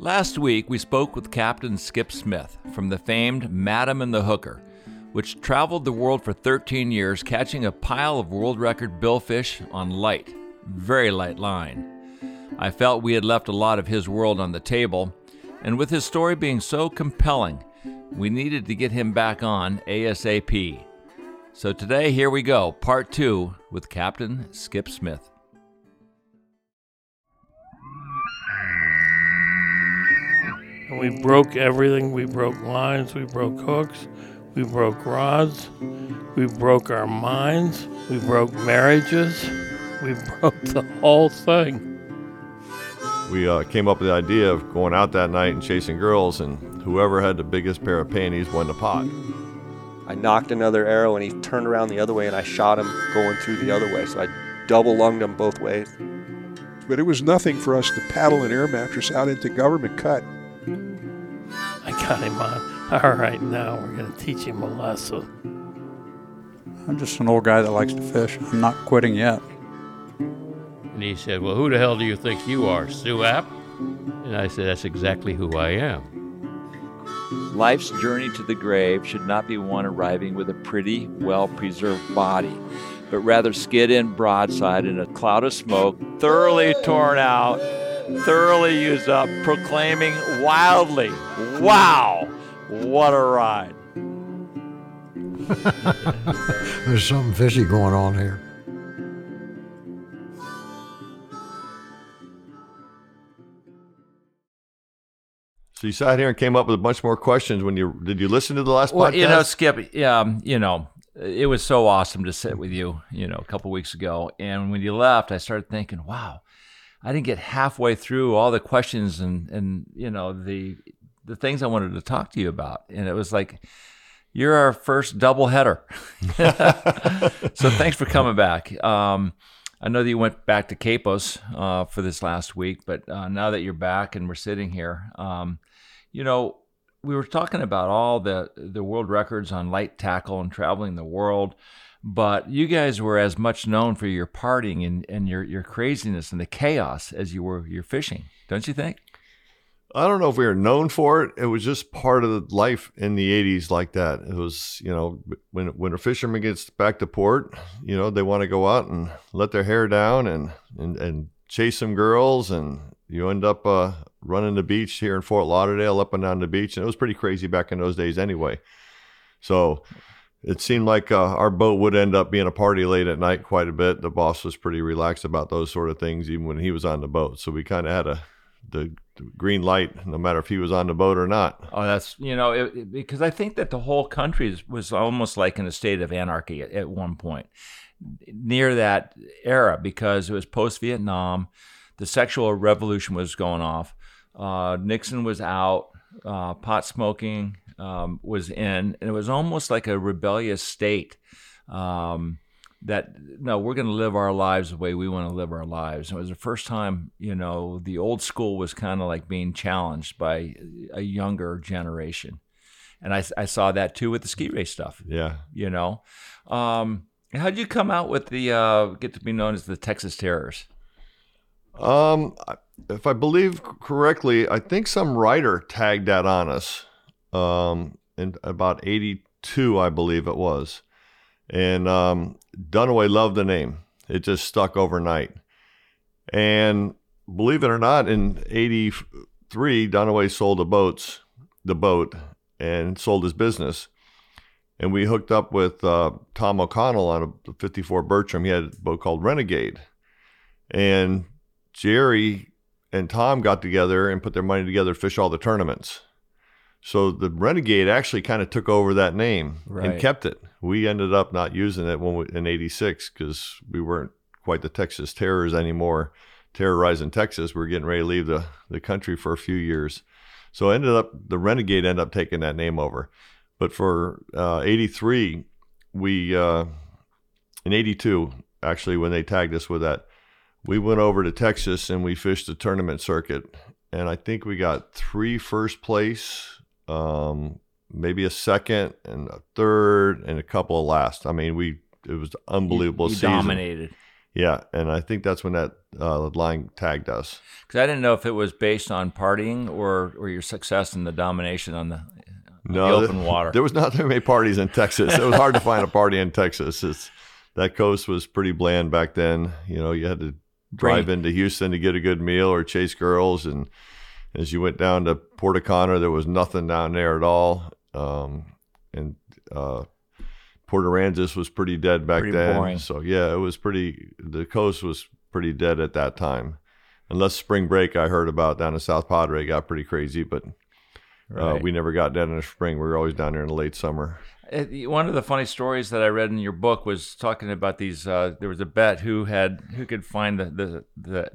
Last week, we spoke with Captain Skip Smith from the famed Madam and the Hooker, which traveled the world for 13 years, catching a pile of world record billfish on light, very light line. I felt we had left a lot of his world on the table, and with his story being so compelling, we needed to get him back on ASAP. So today, here we go, part two with Captain Skip Smith. And we broke everything. We broke lines, we broke hooks, we broke rods, we broke our minds, we broke marriages, we broke the whole thing. We uh, came up with the idea of going out that night and chasing girls, and whoever had the biggest pair of panties won the pot. I knocked another arrow and he turned around the other way and I shot him going through the other way. So I double lunged him both ways. But it was nothing for us to paddle an air mattress out into government cut. I got him on. All right, now we're going to teach him a lesson. I'm just an old guy that likes to fish. I'm not quitting yet. And he said, Well, who the hell do you think you are, Sue App? And I said, That's exactly who I am. Life's journey to the grave should not be one arriving with a pretty, well preserved body, but rather skid in broadside in a cloud of smoke, thoroughly torn out, thoroughly used up, proclaiming wildly, Wow, what a ride! There's something fishy going on here. So you sat here and came up with a bunch more questions. When you did you listen to the last Well, podcast? you know, Skip, um, you know, it was so awesome to sit with you, you know, a couple weeks ago. And when you left, I started thinking, wow, I didn't get halfway through all the questions and and you know the the things I wanted to talk to you about, and it was like you're our first double header. so thanks for coming back. Um, I know that you went back to Capos uh, for this last week, but uh, now that you're back and we're sitting here, um, you know, we were talking about all the the world records on light tackle and traveling the world, but you guys were as much known for your partying and, and your your craziness and the chaos as you were your fishing, don't you think? I don't know if we were known for it. It was just part of the life in the '80s, like that. It was, you know, when when a fisherman gets back to port, you know, they want to go out and let their hair down and and, and chase some girls, and you end up uh, running the beach here in Fort Lauderdale, up and down the beach, and it was pretty crazy back in those days, anyway. So it seemed like uh, our boat would end up being a party late at night quite a bit. The boss was pretty relaxed about those sort of things, even when he was on the boat. So we kind of had a the green light, no matter if he was on the boat or not. Oh, that's you know it, it- because I think that the whole country was almost like in a state of anarchy at, at one point near that era because it was post Vietnam, the sexual revolution was going off, uh, Nixon was out, uh, pot smoking um, was in, and it was almost like a rebellious state. Um, that no, we're going to live our lives the way we want to live our lives. And it was the first time, you know, the old school was kind of like being challenged by a younger generation. And I, I saw that too with the ski race stuff, Yeah. you know. Um, how'd you come out with the, uh, get to be known as the Texas Terrors? Um, if I believe correctly, I think some writer tagged that on us. Um, in about '82, I believe it was, and um, Dunaway loved the name. It just stuck overnight. And believe it or not, in '83, Dunaway sold the boats, the boat, and sold his business. And we hooked up with uh, Tom O'Connell on a 54 Bertram. He had a boat called Renegade, and Jerry and Tom got together and put their money together to fish all the tournaments. So the Renegade actually kind of took over that name Right. and kept it. We ended up not using it when we, in '86 because we weren't quite the Texas Terrors anymore, terrorizing Texas. We were getting ready to leave the, the country for a few years. So ended up the Renegade ended up taking that name over. But for uh, '83, we uh, in '82 actually when they tagged us with that, we went over to Texas and we fished the tournament circuit, and I think we got three first place, um, maybe a second and a third, and a couple of last. I mean, we it was unbelievable you, you season. dominated. Yeah, and I think that's when that uh, line tagged us. Because I didn't know if it was based on partying or, or your success in the domination on the, no, open water. There was not that many parties in Texas. It was hard to find a party in Texas. It's that coast was pretty bland back then. You know, you had to drive Bring- into Houston to get a good meal or chase girls, and as you went down to Port O'Connor, there was nothing down there at all. Um, and uh, Port Aransas was pretty dead back Pretty then. boring. So yeah, it was pretty. The coast was pretty dead at that time. Unless spring break, I heard about down in South Padre got pretty crazy, but uh, we never got down in the spring. We were always down there in the late summer. Uh, One of the funny stories that I read in your book was talking about these. Uh, there was a bet who had who could find the the the,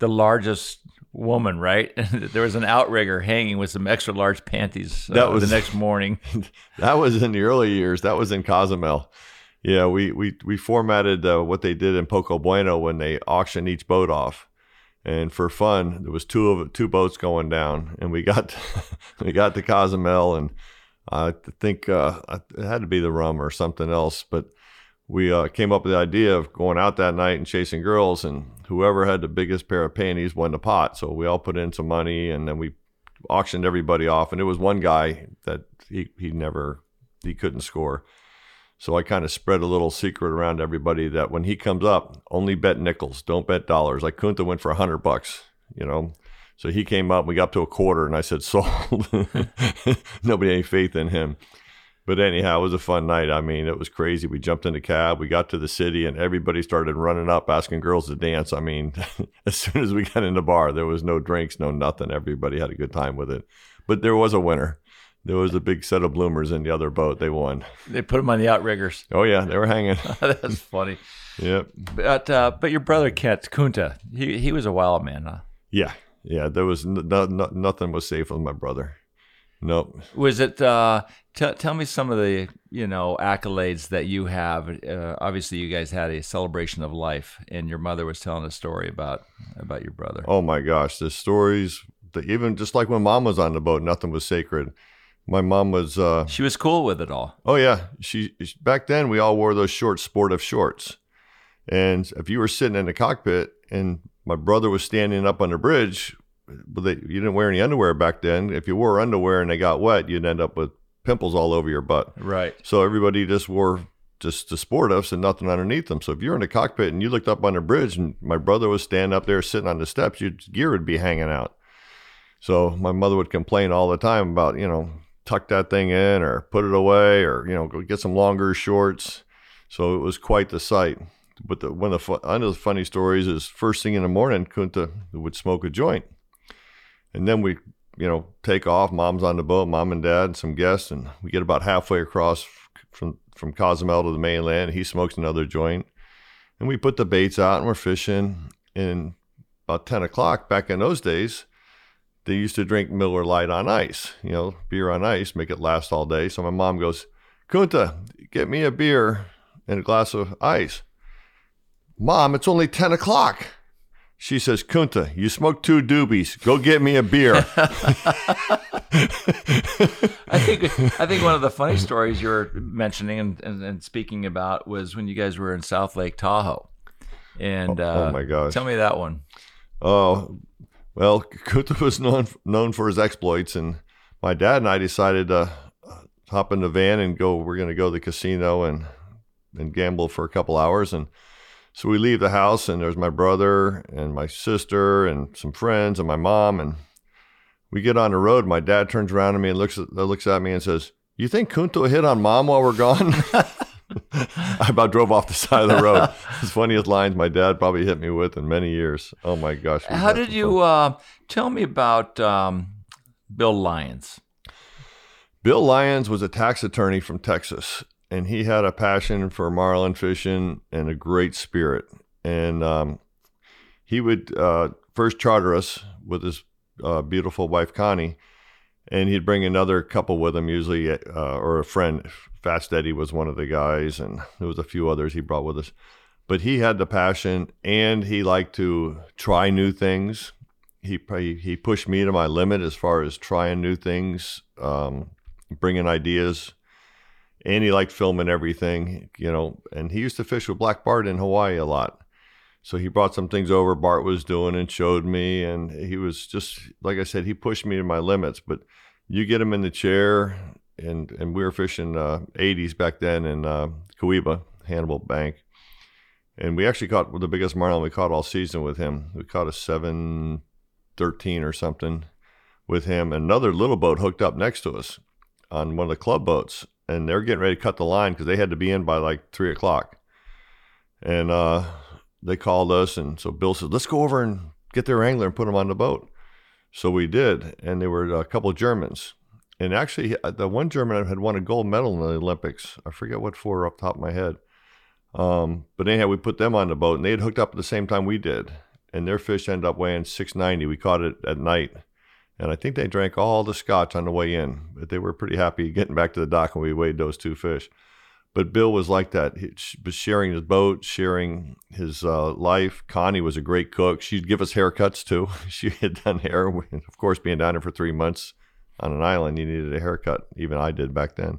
the largest woman, right? There was an outrigger hanging with some extra large panties. Uh, That was- the next morning. That was in the early years. That was in Cozumel. Yeah, we we we formatted uh, what they did in Poco Bueno when they auctioned each boat off, and for fun, there was two of two boats going down, and we got we got to Cozumel, and I think uh, it had to be the rum or something else, but we uh, came up with the idea of going out that night and chasing girls, and whoever had the biggest pair of panties won the pot. So we all put in some money, and then we auctioned everybody off. And it was one guy that he he never he couldn't score. So I kind of spread a little secret around everybody that when he comes up, only bet nickels, don't bet dollars. Like Kunta went for a hundred bucks, you know. So he came up, we got up to a quarter, and I said sold. Nobody had any faith in him. But anyhow, it was a fun night. I mean, it was crazy. We jumped in the cab, we got to the city, and everybody started running up asking girls to dance. I mean, as soon as we got in the bar, there was no drinks, no nothing. Everybody had a good time with it. But there was a winner. There was a big set of bloomers in the other boat. They won. They put them on the outriggers. Oh yeah, they were hanging. That's funny. yep. But uh, but your brother Kent Kunta, he he was a wild man. Huh? Yeah, yeah. There was no, no, nothing was safe with my brother. Nope. Was it? Uh, t- tell me some of the you know accolades that you have. Uh, obviously, you guys had a celebration of life, and your mother was telling a story about about your brother. Oh my gosh, the stories. The, even just like when mom was on the boat, nothing was sacred. My mom was. Uh, She was cool with it all. Oh yeah, she she- back then we all wore those short sportive shorts, and if you were sitting in the cockpit and my brother was standing up on the bridge, but they, you didn't wear any underwear back then. If you wore underwear and they got wet, you'd end up with pimples all over your butt. Right. So everybody just wore just the sportives and nothing underneath them. So if you're in the cockpit and you looked up on the bridge and my brother was standing up there sitting on the steps, your gear would be hanging out. So my mother would complain all the time about, you know, tuck that thing in or put it away or, you know, go get some longer shorts. So it was quite the sight. But the, one of the, fu- one of the funny stories is first thing in the morning, Kunta would smoke a joint. And then we, you know, take off. Mom's on the boat, mom and dad, and some guests, and we get about halfway across from from Cozumel to the mainland. He smokes another joint, and we put the baits out and we're fishing. And about ten o'clock back in those days, they used to drink Miller Lite on ice. You know, beer on ice, make it last all day. So my mom goes, "Kunta, get me a beer and a glass of ice." Mom, it's only ten o'clock. She says, Kunta, you smoked two doobies. Go get me a beer. I think I think one of the funny stories you were mentioning and, and, and speaking about was when you guys were in South Lake Tahoe. And Oh- uh, oh my gosh. tell me that one. Oh, well, Kunta was known known for his exploits, and my dad and I decided to uh, hop in the van and go. We're going to go to the casino and and gamble for a couple hours, and so we leave the house, and there's my brother and my sister and some friends and my mom, and we get on the road. My dad turns around to me and looks at looks at me and says, "You think will hit on mom while we're gone?" I about drove off the side of the road. It's funniest lines my dad probably hit me with in many years. Oh my gosh! How did you uh, tell me about um, Bill Lyons? Bill Lyons was a tax attorney from Texas, and he had a passion for marlin fishing and a great spirit. And um, he would uh, first charter us with his uh, beautiful wife Connie, and he'd bring another couple with him, usually, uh, or a friend. Fast Eddie was one of the guys, and there was a few others he brought with us. But he had the passion, and he liked to try new things. He he pushed me to my limit as far as trying new things. Um, bringing ideas. And he liked filming everything, you know. And he used to fish with Black Bart in Hawaii a lot. So he brought some things over Bart was doing and showed me, and he was just like I said, he pushed me to my limits. But you get him in the chair, and and we were fishing uh, 80s back then in uh, Coiba, Hannibal Bank, and we actually caught the biggest marlin we caught all season with him. We caught a 713 or something with him, another little boat hooked up next to us on one of the club boats, and they're getting ready to cut the line because they had to be in by like three o'clock, and uh, they called us, and so Bill said, "Let's go over and get their angler and put him on the boat." So we did, and there were a couple Germans, and actually uh, the one German had won a gold medal in the Olympics. I forget what for the top of my head. Um, but anyhow, we put them on the boat, and they had hooked up at the same time we did, and their fish ended up weighing 690. We caught it at night, and I think they drank all the scotch on the way in. But they were pretty happy getting back to the dock when we weighed those two fish. But Bill was like that. He was sharing his boat, sharing his uh, life. Connie was a great cook. She'd give us haircuts too. she had done hair. Of course, being down there for three months on an island, you needed a haircut. Even I did back then.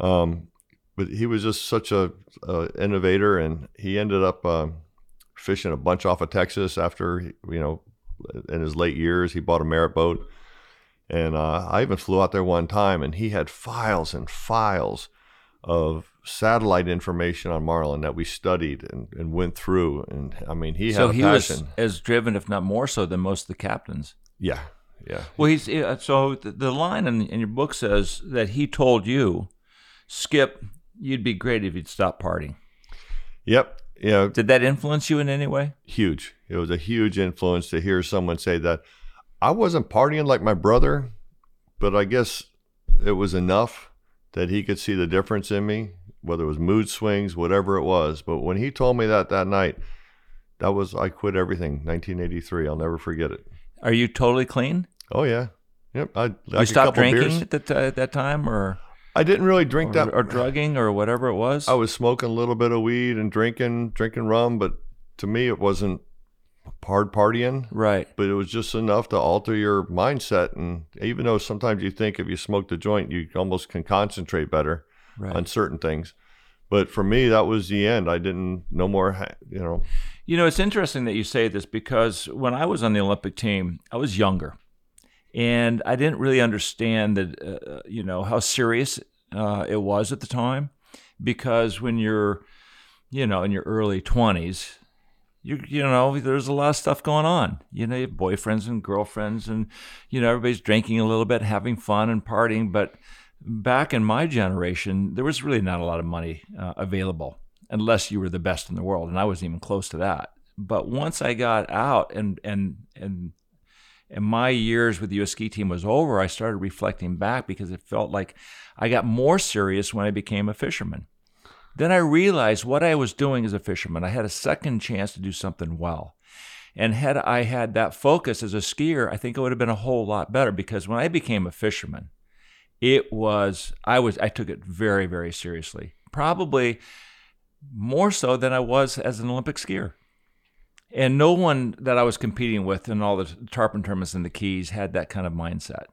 Um, but he was just such a, a innovator, and he ended up uh, fishing a bunch off of Texas after you know in his late years. He bought a Merritt boat, and uh, I even flew out there one time, and he had files and files of satellite information on Marlin that we studied and, and went through. And I mean, he so had a he was as driven, if not more so, than most of the captains. yeah, yeah. Well, he's so the, the line in, in your book says that he told you, Skip, you'd be great if you'd stop partying. Yep. Yeah. Did that influence you in any way? huge. It was a huge influence to hear someone say that. I wasn't partying like my brother, but I guess it was enough that he could see the difference in me, whether it was mood swings, whatever it was. But when he told me that that night, that was I quit everything. 1983. I'll never forget it. Are you totally clean? Oh yeah. Yep. I You like stopped drinking at that time, or I didn't really drink or, that or drugging, or whatever it was? I was smoking a little bit of weed and drinking drinking rum, but to me it wasn't hard partying. right. but it was just enough to alter your mindset. And even though sometimes you think if you smoke the joint, you almost can concentrate better Right. on certain things. But for me, that was the end. I didn't no more. You know, You know, it's interesting that you say this because when I was on the Olympic team, I was younger, and I didn't really understand that. Uh, you know how serious uh, it was at the time, because when you're, you know, in your early twenties, you you know, there's a lot of stuff going on. You know, you have boyfriends and girlfriends, and you know, everybody's drinking a little bit, having fun and partying. But back in my generation, there was really not a lot of money uh, available unless you were the best in the world, and I wasn't even close to that. But once I got out and and and and my years with the U.S. ski team was over, I started reflecting back because it felt like I got more serious when I became a fisherman. Then I realized what I was doing as a fisherman. I had a second chance to do something well. And had I had that focus as a skier, I think it would have been a whole lot better because when I became a fisherman, it was I was I took it very very seriously. Probably more so than I was as an Olympic skier. And no one that I was competing with in all the tarpon tournaments and the Keys had that kind of mindset.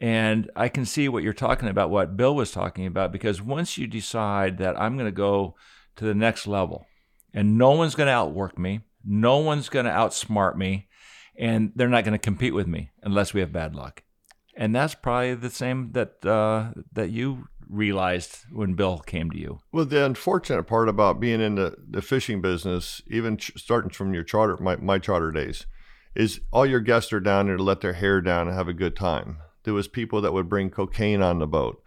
And I can see what you're talking about, what Bill was talking about, because once you decide that I'm going to go to the next level and no one's going to outwork me, no one's going to outsmart me, and they're not going to compete with me unless we have bad luck. And that's probably the same that uh, that you realized when Bill came to you. well, the unfortunate part about being in the, the fishing business, even ch- starting from your charter, my, my charter days, is all your guests are down there to let their hair down and have a good time. There was people that would bring cocaine on the boat.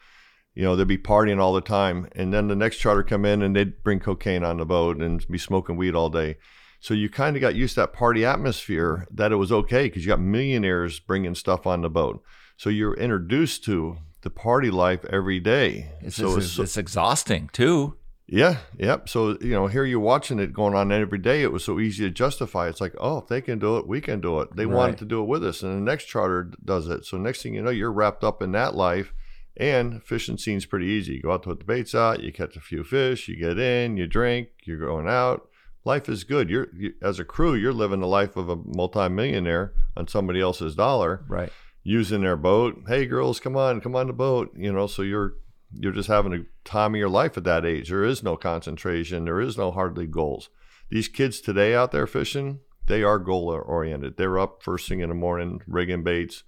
You know, they'd be partying all the time, and then the next charter come in and they'd bring cocaine on the boat and be smoking weed all day. So you kind of got used to that party atmosphere that it was okay because you got millionaires bringing stuff on the boat. So you're introduced to the party life every day. It's, so it's, it's exhausting too. yeah, yep. So you know, here you're watching it going on every day. It was so easy to justify. It's like, oh, if they can do it, we can do it. They Right. wanted to do it with us, and the next charter does it. So next thing you know, you're wrapped up in that life. And fishing seems pretty easy. You go out to put the baits out, you catch a few fish, you get in, you drink, you're going out. Life is good. You're you, as a crew, you're living the life of a multimillionaire on somebody else's dollar Right. Using their boat. Hey, girls, come on, come on the boat. You know, so you're you're just having a time of your life at that age. There is no concentration. There is no hardly goals. these kids today out there fishing, they are goal oriented. They're up first thing in the morning, rigging baits.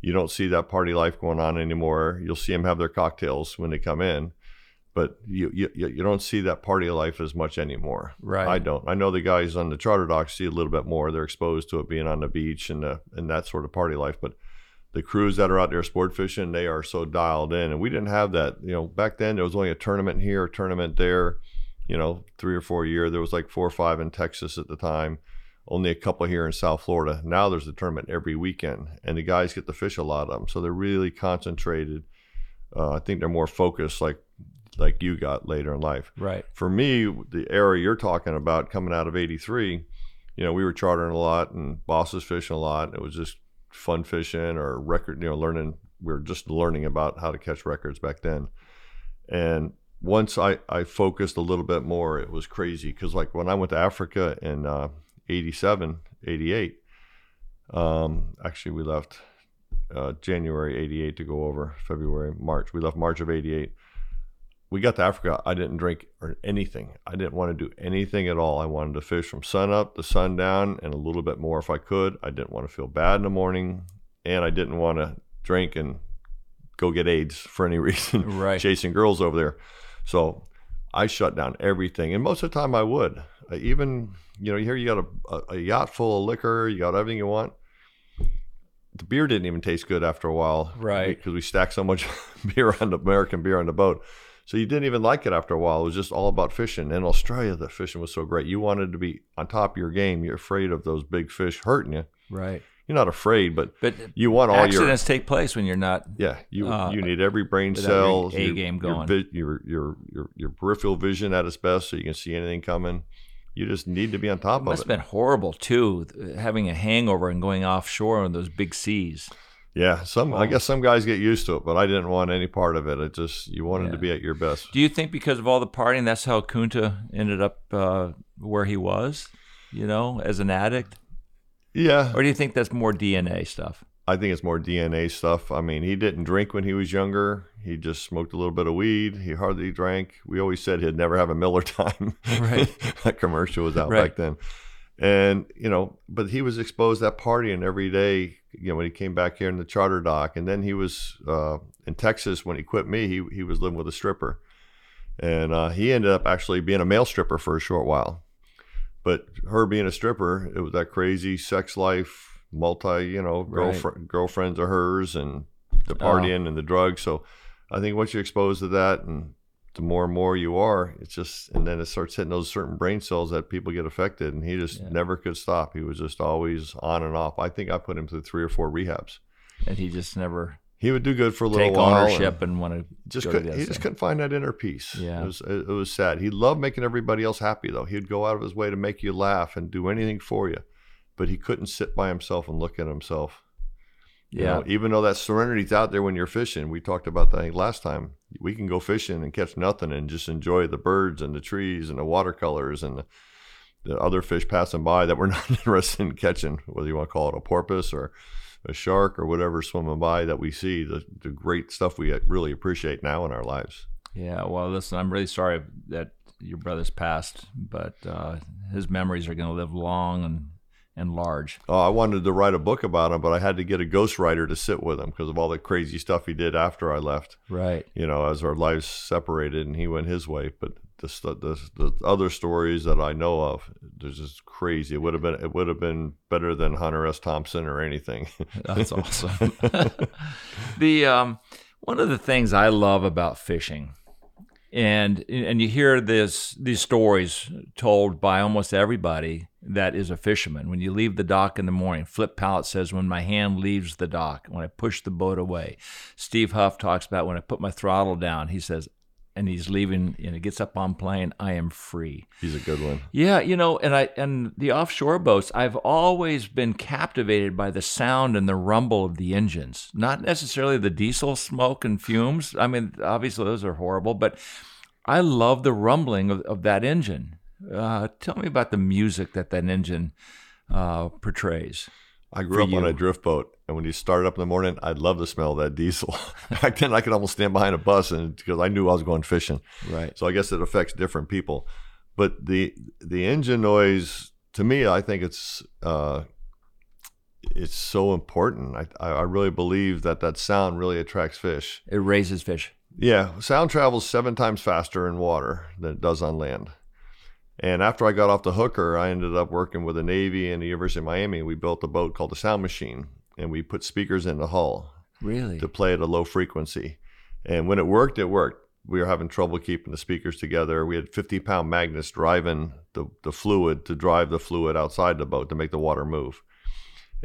You don't see that party life going on anymore. You'll see them have their cocktails when they come in, but you you, you don't see that party life as much anymore. Right. I don't. I know the guys on the charter docks see a little bit more. They're exposed to it being on the beach and the, and that sort of party life, but the crews that are out there sport fishing, they are so dialed in. And we didn't have that. You know, back then there was only a tournament here, a tournament there. You know, three or four a year. There was like four or five in Texas at the time. Only a couple here in South Florida. Now there's a tournament every weekend, and the guys get to fish a lot of them. So they're really concentrated. Uh, I think they're more focused, like like you got later in life. Right. For me, the era you're talking about coming out of '83, you know, we were chartering a lot and bosses fishing a lot. It was just fun fishing or record, you know, learning. We were just learning about how to catch records back then. And once I, I focused a little bit more, it was crazy because, like, when I went to Africa in uh, 87, 88, um, actually, we left uh, January 88 to go over February, March. We left March of 88 we got to Africa, I didn't drink or anything. I didn't want to do anything at all. I wanted to fish from sun up to sundown and a little bit more if I could. I didn't want to feel bad in the morning, and I didn't want to drink and go get AIDS for any reason. Right. Chasing girls over there. So I shut down everything, and most of the time I would. I even you know here you got a, a, a yacht full of liquor, you got everything you want. The beer didn't even taste good after a while, Right. Because we stacked so much beer on the American beer on the boat. So you didn't even like it after a while. It was just all about fishing. In Australia, the fishing was so great. You wanted to be on top of your game. You're afraid of those big fish hurting you. Right. You're not afraid, but But you want all your accidents take place when you're not. yeah. You uh, you need every brain cell, A your, game your going. vi- Your, your your your peripheral vision at its best, so you can see anything coming. You just need to be on top It of must it. have been horrible too, having a hangover and going offshore on those big seas. Yeah, some I guess some guys get used to it, but I didn't want any part of it. It just you wanted to be at your best. Do you think because of all the partying, that's how Kunta ended up uh, where he was? You know, as an addict, Yeah, or do you think that's more DNA stuff? I think it's more DNA stuff. I mean, he didn't drink when he was younger. He just smoked a little bit of weed. He hardly drank. We always said he'd never have a Miller time. Right. that commercial was out Right. back then. And, you know, but he was exposed that partying every day, you know, when he came back here in the charter dock. And then he was uh, in Texas when he quit me, he, he was living with a stripper. And uh, he ended up actually being a male stripper for a short while. But her being a stripper, it was that crazy sex life, multi, you know, Right. girlfriend, girlfriends of hers and the Oh. partying and the drugs. So I think once you're exposed to that and the more and more you are, it's just, and then it starts hitting those certain brain cells that people get affected. And he just Yeah. never could stop. He was just always on and off. I think I put him through three or four rehabs. And he just never He would do good for a little take while. and ownership and, want to just go to he just side. couldn't find that inner peace. Yeah. it was it, it was sad. He loved making everybody else happy though. He'd go out of his way to make you laugh and do anything for you, but he couldn't sit by himself and look at himself. You Yeah. know, even though that serenity's out there when you're fishing, we talked about that last time. We can go fishing and catch nothing and just enjoy the birds and the trees and the watercolors and the, the other fish passing by that we're not interested in catching, whether you want to call it a porpoise or a shark or whatever swimming by that we see. The, the great stuff we really appreciate now in our lives. Yeah, well, listen, I'm really sorry that your brother's passed, but uh, his memories are going to live long and, and large. Oh, I wanted to write a book about him, but I had to get a ghostwriter to sit with him because of all the crazy stuff he did after I left. Right. You know, as our lives separated and he went his way. But the the, the other stories that I know of, they're just crazy. It would have been it would have been better than Hunter S. Thompson or anything. That's awesome. the um, one of the things I love about fishing, and and you hear this these stories told by almost everybody that is a fisherman. When you leave the dock in the morning, Flip Pallot says, "When my hand leaves the dock, when I push the boat away." Steve Huff talks about when I put my throttle down. He says. And he's leaving, and he gets up on plane. I am free. He's a good one. Yeah, you know, and I and the offshore boats, I've always been captivated by the sound and the rumble of the engines. Not necessarily the diesel smoke and fumes. I mean, obviously those are horrible, but I love the rumbling of, of that engine. Uh, tell me about the music that that engine uh, portrays. I grew up on a drift boat, and when you started up in the morning, I'd love the smell of that diesel. Back then, I could almost stand behind a bus, and because I knew I was going fishing. Right. So I guess it affects different people. but the the engine noise to me, I think it's uh, it's so important. I I really believe that that sound really attracts fish. It raises fish. Yeah, sound travels seven times faster in water than it does on land. And after I got off the hooker, I ended up working with the Navy and the University of Miami. We built a boat called the Sound Machine, and we put speakers in the hull Really? to play at a low frequency. And when it worked, it worked. We were having trouble keeping the speakers together. We had 50 pound magnets driving the, the fluid to drive the fluid outside the boat to make the water move.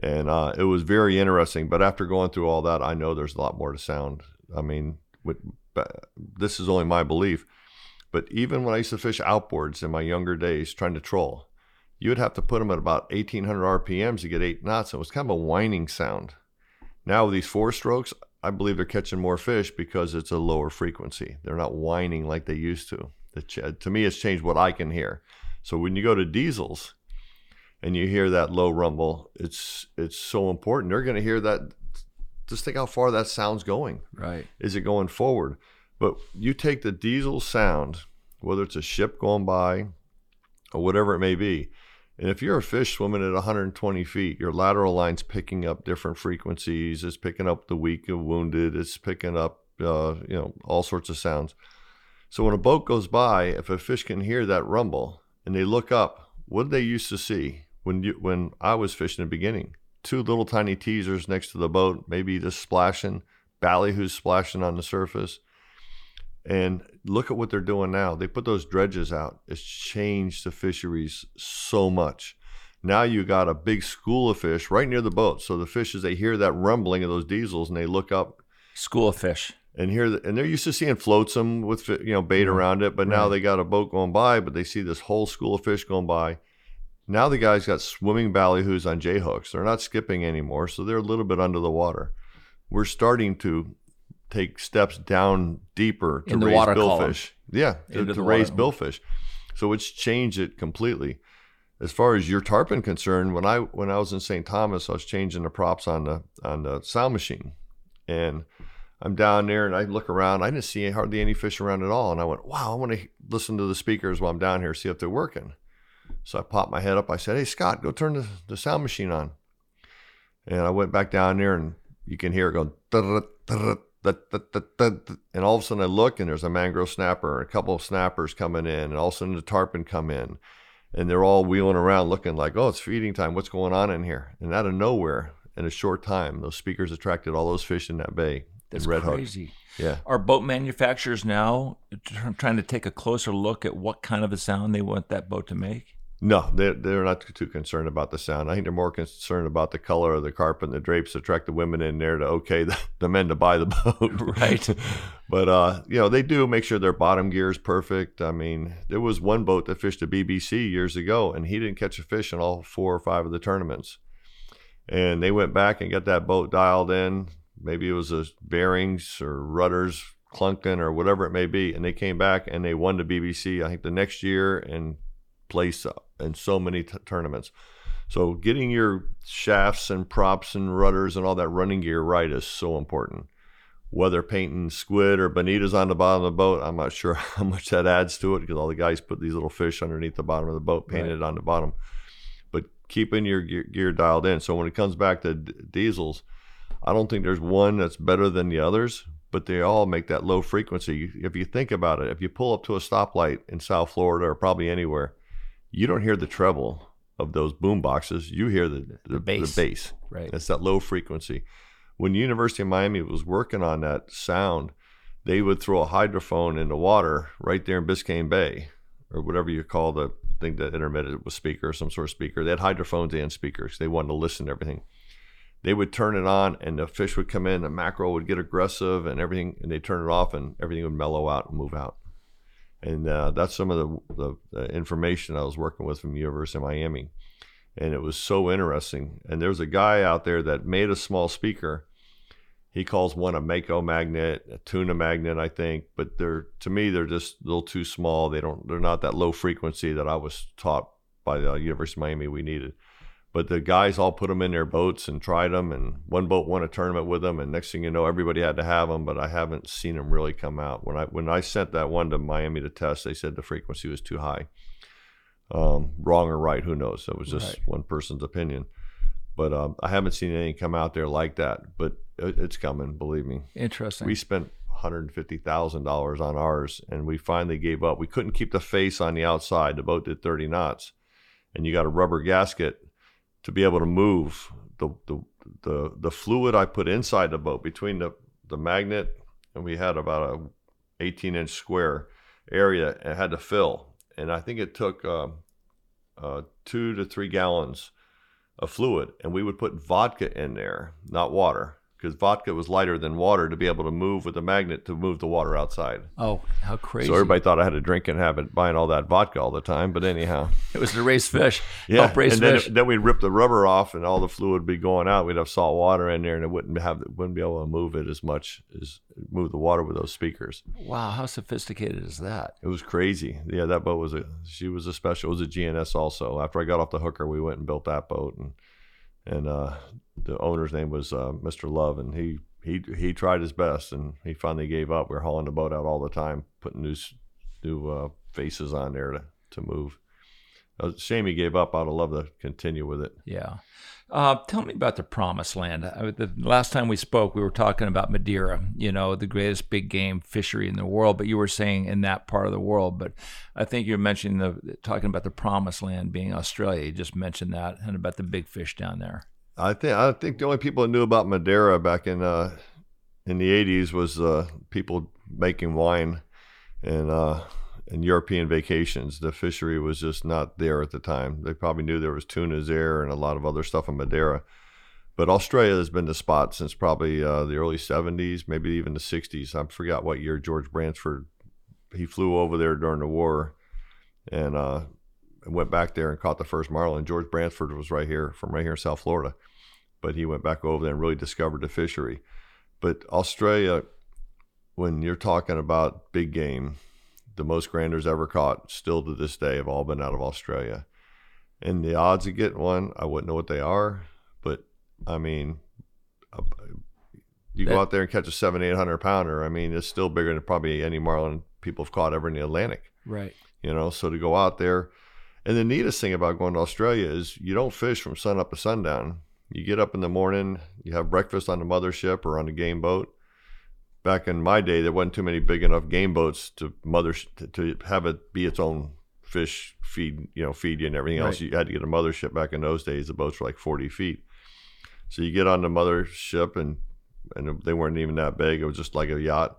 And uh, it was very interesting. But after going through all that, I know there's a lot more to sound. I mean, with, this is only my belief. But even when I used to fish outboards in my younger days trying to troll, you would have to put them at about 1800 RPMs to get eight knots. And it was kind of a whining sound. Now with these four strokes, I believe they're catching more fish because it's a lower frequency. They're not whining like they used to. To me, it's changed what I can hear. So when you go to diesels and you hear that low rumble, it's it's so important. They're going to hear that. Just think how far that sound's going. Right. Is it going forward? But you take the diesel sound, whether it's a ship going by or whatever it may be, and if you're a fish swimming at 120 feet, your lateral line's picking up different frequencies. It's picking up the weak and wounded. It's picking up, uh, you know, all sorts of sounds. So when a boat goes by, if a fish can hear that rumble and they look up, what did they used to see when you when I was fishing in the beginning? Two little tiny teasers next to the boat, maybe just splashing, ballyhoos splashing on the surface. And look at what they're doing now. They put those dredges out. It's changed the fisheries so much. Now you got a big school of fish right near the boat. So the fishes they hear that rumbling of those diesels and they look up. School of fish. And here, and they're used to seeing flotsam with you know bait mm-hmm. around it, but now Right. they got a boat going by, but they see this whole school of fish going by. Now the guys got swimming ballyhoos on J hooks. They're not skipping anymore, so they're a little bit under the water. We're starting to take steps down deeper to raise billfish. Yeah, to, to raise billfish. So it's changed it completely. As far as your tarpon concerned, when I when I was in St. Thomas, I was changing the props on the on the sound machine, and I'm down there and I look around. I didn't see hardly any fish around at all, and I went, "Wow, I want to listen to the speakers while I'm down here, see if they're working." So I popped my head up. I said, "Hey Scott, go turn the, the sound machine on." And I went back down there, and you can hear it go, and all of a sudden I look, and there's a mangrove snapper, and a couple of snappers coming in, and all of a sudden the tarpon come in, and they're all wheeling around, looking like, "Oh, it's feeding time. What's going on in here?" And out of nowhere, in a short time, those speakers attracted all those fish in that bay. That's red hook. crazy. Yeah. Are boat manufacturers now trying to take a closer look at what kind of a sound they want that boat to make? No, they're, they're not too concerned about the sound. I think they're more concerned about the color of the carpet and the drapes to attract the women in there to okay the, the men to buy the boat. Right. but, uh, you know, they do make sure their bottom gear is perfect. I mean, there was one boat that fished the BBC years ago, and he didn't catch a fish in all four or five of the tournaments. And they went back and got that boat dialed in. Maybe it was the bearings or rudders clunking or whatever it may be. And they came back and they won the BBC, I think, the next year and placed in so many t- tournaments. So getting your shafts and props and rudders and all that running gear right is so important. Whether painting squid or bonitas on the bottom of the boat, I'm not sure how much that adds to it because all the guys put these little fish underneath the bottom of the boat, painted on the bottom. But keeping your gear, gear dialed in. So when it comes back to d- diesels, I don't think there's one that's better than the others, but they all make that low frequency. If you think about it, if you pull up to a stoplight in South Florida or probably anywhere, you don't hear the treble of those boom boxes. You hear the the, the bass. bass. Right. It's that low frequency. When the University of Miami was working on that sound, they would throw a hydrophone in the water right there in Biscayne Bay, or whatever you call the thing that intermittent with speaker, some sort of speaker. They had hydrophones and speakers. They wanted to listen to everything. They would turn it on, and the fish would come in. The mackerel would get aggressive, and everything. And they turn it off, and everything would mellow out and move out. And uh, that's some of the, the, the information I was working with from University of Miami and it was so interesting. And there's a guy out there that made a small speaker. He calls one a Mako magnet, a tuna magnet, I think, but they're to me they're just a little too small. They don't they're not that low frequency that I was taught by the University of Miami we needed. But the guys all put them in their boats and tried them, and one boat won a tournament with them. And next thing you know, everybody had to have them. But I haven't seen them really come out. When I when I sent that one to Miami to test, they said the frequency was too high. Um, wrong or right, who knows? It was just Right. one person's opinion. But um, I haven't seen anything come out there like that. But it, it's coming, believe me. Interesting. We spent $150,000 on ours and we finally gave up. We couldn't keep the face on the outside. The boat did 30 knots. And you got a rubber gasket to be able to move the the the, the fluid I put inside the boat between the, the magnet and we had about a 18 inch square area it had to fill. And I think it took uh, uh, two to three gallons of fluid, and we would put vodka in there, not water, because vodka was lighter than water to be able to move with a magnet to move the water outside. oh, how crazy! So everybody thought I had a drinking habit, buying all that vodka all the time. But anyhow, it was to raise fish. yeah. Help raise and then, fish. then we'd rip the rubber off, and all the fluid would be going out. We'd have salt water in there, and it wouldn't have wouldn't be able to move it as much as move the water with those speakers. wow, how sophisticated is that? It was crazy. Yeah, that boat was a she was a special. It was a G&S also. After I got off the hooker, we went and built that boat, and and uh, the owner's name was uh, Mr. Love, and he he he tried his best, and he finally gave up. We were hauling the boat out all the time, putting new new uh, faces on there to to move. Shame he gave up. I'd love to continue with it. Yeah. Uh, tell me about the promised land. I, the last time we spoke, we were talking about Madeira, you know, the greatest big game fishery in the world, but you were saying in that part of the world. But I think you're mentioning the talking about the promised land being Australia. You just mentioned that and about the big fish down there. I think I think the only people that knew about Madeira back in uh, in the '80s was uh, people making wine and uh, and European vacations. The fishery was just not there at the time. They probably knew there was tunas there and a lot of other stuff in Madeira. But Australia has been the spot since probably uh, the early '70s, maybe even the '60s. I forgot what year George Bransford he flew over there during the war, and uh, and went back there and caught the first marlin. George Bransford was right here from right here in South Florida, but he went back over there and really discovered the fishery. But Australia, when you're talking about big game, the most granders ever caught, still to this day, have all been out of Australia. And the odds of getting one, I wouldn't know what they are, but I mean, you go out there and catch a seven, eight hundred pounder. I mean, it's still bigger than probably any marlin people have caught ever in the Atlantic Right. you know so to go out there and the neatest thing about going to australia is you don't fish from sun up to sundown you get up in the morning you have breakfast on the mothership or on the game boat. Back in my day there wasn't too many big enough game boats to mother to, to have it be its own fish feed you know feed you and everything else. Right. you had to get a mothership back in those days. The boats were like 40 feet. So you get on the mothership and and they weren't even that big. It was just like a yacht.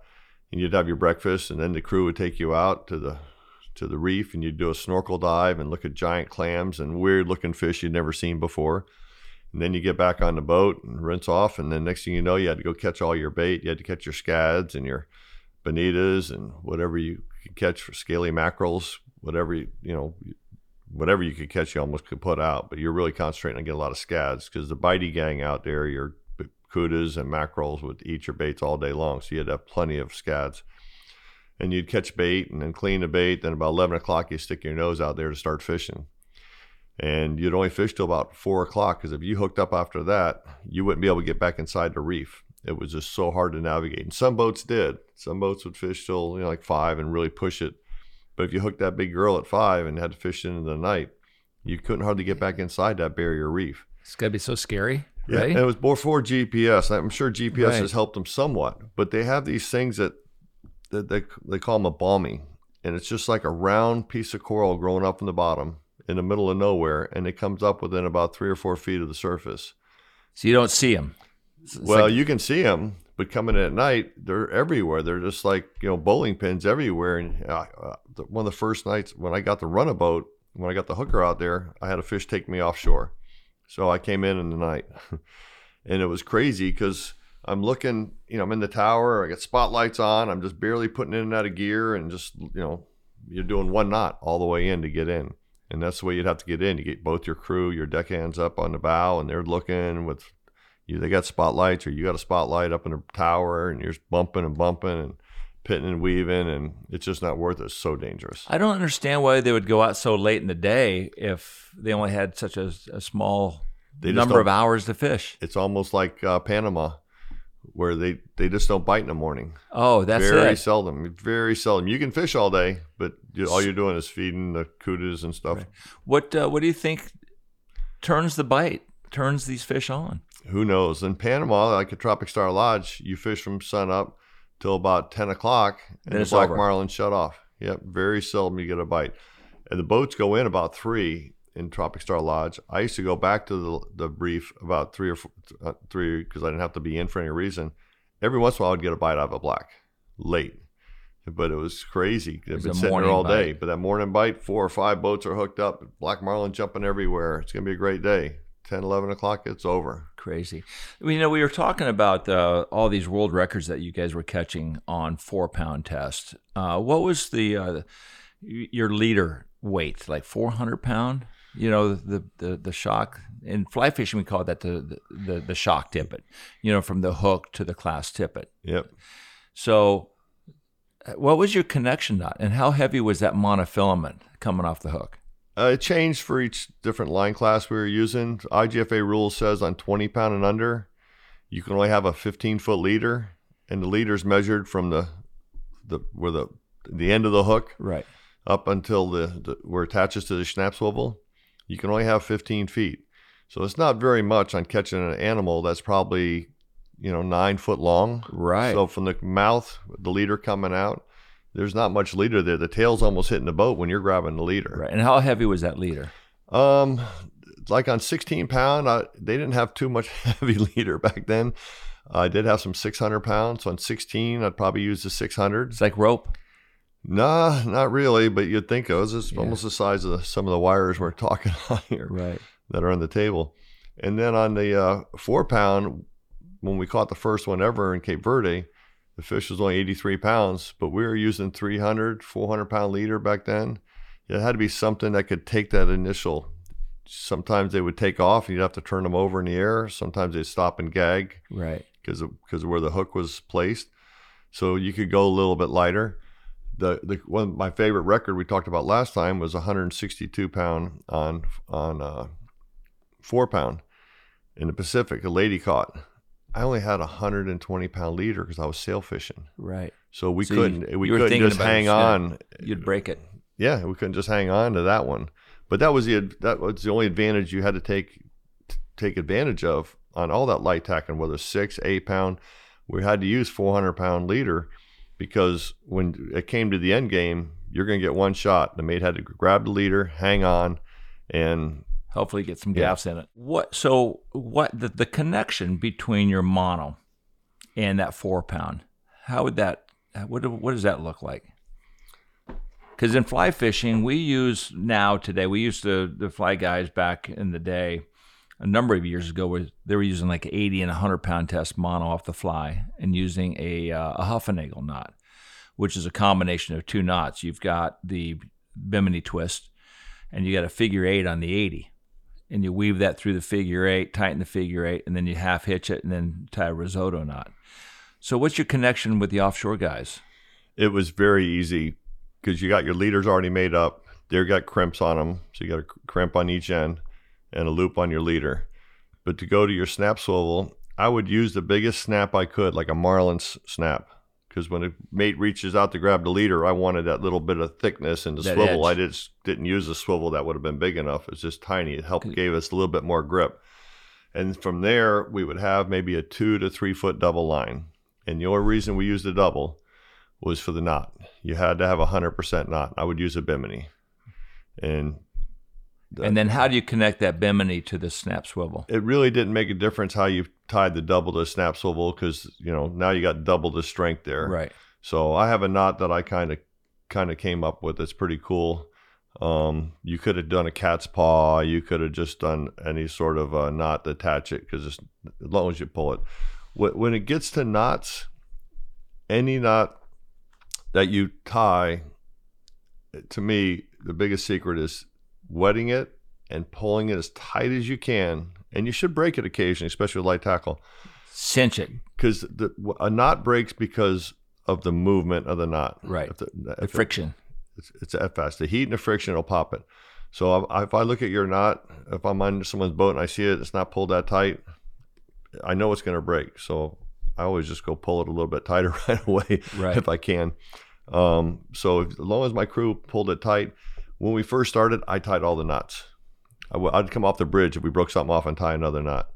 And you'd have your breakfast and then the crew would take you out to the to the reef and you'd do a snorkel dive and look at giant clams and weird looking fish you'd never seen before and then you get back on the boat and rinse off and then next thing you know you had to go catch all your bait you had to catch your scads and your bonitas and whatever you could catch for scaly mackerels whatever you, you know whatever you could catch you almost could put out but you're really concentrating on getting a lot of scads because the bitey gang out there your cudas and mackerels would eat your baits all day long so you had to have plenty of scads and you'd catch bait and then clean the bait. Then about 11 o'clock, you stick your nose out there to start fishing. And you'd only fish till about four o'clock because if you hooked up after that, you wouldn't be able to get back inside the reef. It was just so hard to navigate. And some boats did. Some boats would fish till you know, like five and really push it. But if you hooked that big girl at five and had to fish into the night, you couldn't hardly get back inside that barrier reef. It's got to be so scary, Yeah, right? and it was before GPS. I'm sure GPS Right. has helped them somewhat, but they have these things that, that they they call them a bommie, and it's just like a round piece of coral growing up from the bottom in the middle of nowhere, and it comes up within about three or four feet of the surface. so you don't see them. well, you can see them, but coming in at night, they're everywhere. They're just like you know bowling pins everywhere. And uh, uh, one of the first nights when I got the runabout, when I got the hooker out there, I had a fish take me offshore. So I came in in the night, and it was crazy because I'm looking, you know, I'm in the tower. I got spotlights on. I'm just barely putting in and out of gear, and just you know, you're doing one knot all the way in to get in. And that's the way you'd have to get in. You get both your crew, your deckhands up on the bow, and they're looking with you. They got spotlights, or you got a spotlight up in the tower, and you're just bumping and bumping. And pitting and weaving, and it's just not worth it. It's so dangerous. I don't understand why they would go out so late in the day if they only had such a, a small number of hours to fish. It's almost like uh, Panama, where they, they just don't bite in the morning. Oh, that's very it. seldom. Very seldom. You can fish all day, but you, all you're doing is feeding the kudas and stuff. What uh, What do you think turns the bite? Turns these fish on? Who knows? In Panama, like at Tropic Star Lodge, you fish from sun up till about ten o'clock, and Then the black over. marlin shut off. Yep, very seldom you get a bite. And the boats go in about three in Tropic Star Lodge. I used to go back to the the reef about three or four, uh, three because I didn't have to be in for any reason. Every once in a while, I'd get a bite out of a black late, but it was crazy. I've been sitting there all day. But that morning bite, four or five boats are hooked up. Black marlin jumping everywhere. It's gonna be a great day. 10, 11 o'clock, it's over. Crazy. You know, we were talking about uh, all these world records that you guys were catching on four pound test. Uh, what was the uh, your leader weight? Like four hundred pound? You know, the, the the shock in fly fishing we call that the the the shock tippet. You know, from the hook to the class tippet. Yep. So, uh, what was your connection knot, and how heavy was that monofilament coming off the hook? Uh, it changed for each different line class we were using. IGFA rule says on 20 pound and under, you can only have a 15 foot leader, and the leader's measured from the the where the the end of the hook Right. up until the, the where it attaches to the snap swivel. You can only have 15 feet, so it's not very much on catching an animal that's probably you know nine foot long. Right. So from the mouth, the leader coming out, there's not much leader there. The tail's almost hitting the boat when you're grabbing the leader. Right. And how heavy was that leader? Um, like on 16 pound, I, they didn't have too much heavy leader back then. I did have some 600 pounds. So on 16, I'd probably use the 600. It's like rope. Nah, not really, but you'd think it was it's Yeah. almost the size of the, some of the wires we're talking on here Right. that are on the table. And then on the uh, four pound, when we caught the first one ever in Cape Verde, the fish was only 83 pounds, but we were using 300, 400 pound leader back then. It had to be something that could take that initial. Sometimes they would take off and you'd have to turn them over in the air. Sometimes they'd stop and gag Right. because of, because of where the hook was placed. So you could go a little bit lighter. The the one my favorite record we talked about last time was 162 pound on on uh, four pound in the Pacific. A lady caught. I only had a 120 pound leader because I was sail fishing. Right. So we So couldn't we you couldn't just it, hang yeah. on. You'd break it. Yeah, we couldn't just hang on to that one. But that was the that was the only advantage you had to take take advantage of on all that light tacking, whether six, eight pound. We had to use 400 pound leader because when it came to the end game, you're going to get one shot. The mate had to grab the leader, hang on, and Hopefully, get some Yeah. gaps in it. What? So, what? The, the connection between your mono and that four pound. How would that? What? What does that look like? Because in fly fishing, we use now today. We used to the fly guys back in the day, a number of years ago, where they were using like 80 and 100 pound test mono off the fly and using a uh, a Huffnagle knot, which is a combination of two knots. You've got the Bimini twist, and you got a figure eight on the 80 and you weave that through the figure eight, tighten the figure eight, and then you half hitch it and then tie a risotto knot. So, what's your connection with the offshore guys? it was very easy because you got your leaders already made up. They've got crimps on them, so you got a crimp on each end and a loop on your leader. But to go to your snap swivel, I would use the biggest snap I could, like a marlin s- snap, because when a mate reaches out to grab the leader, I wanted that little bit of thickness in the That swivel. edge. I just didn't use a swivel that would have been big enough. It's just tiny. It helped gave us a little bit more grip. And from there, we would have maybe a two to three foot double line. And the only reason we used a double was for the knot. You had to have a hundred percent knot. I would use a bimini, and and then, how do you connect that bimini to the snap swivel? it really didn't make a difference how you tied the double to the snap swivel because you know now you got double the strength there. Right. So I have a knot that I kind of kind of came up with. It's pretty cool. Um, you could have done a cat's paw. You could have just done any sort of uh, knot to attach it because as long as you pull it. When it gets to knots, any knot that you tie, to me, the biggest secret is wetting it and pulling it as tight as you can. And you should break it occasionally, especially with light tackle Cinch it. because the a knot breaks because of the movement of the knot. Right. If the, The if it- friction. it's, it's fast. The heat and the friction will pop it. So if, if I look at your knot, if I'm on someone's boat and I see it, it's not pulled that tight, I know it's going to break. So I always just go pull it a little bit tighter right away Right. if I can. Um, so if, as long as my crew pulled it tight, when we first started, I tied all the knots. I w- I'd come off the bridge if we broke something off and tie another knot.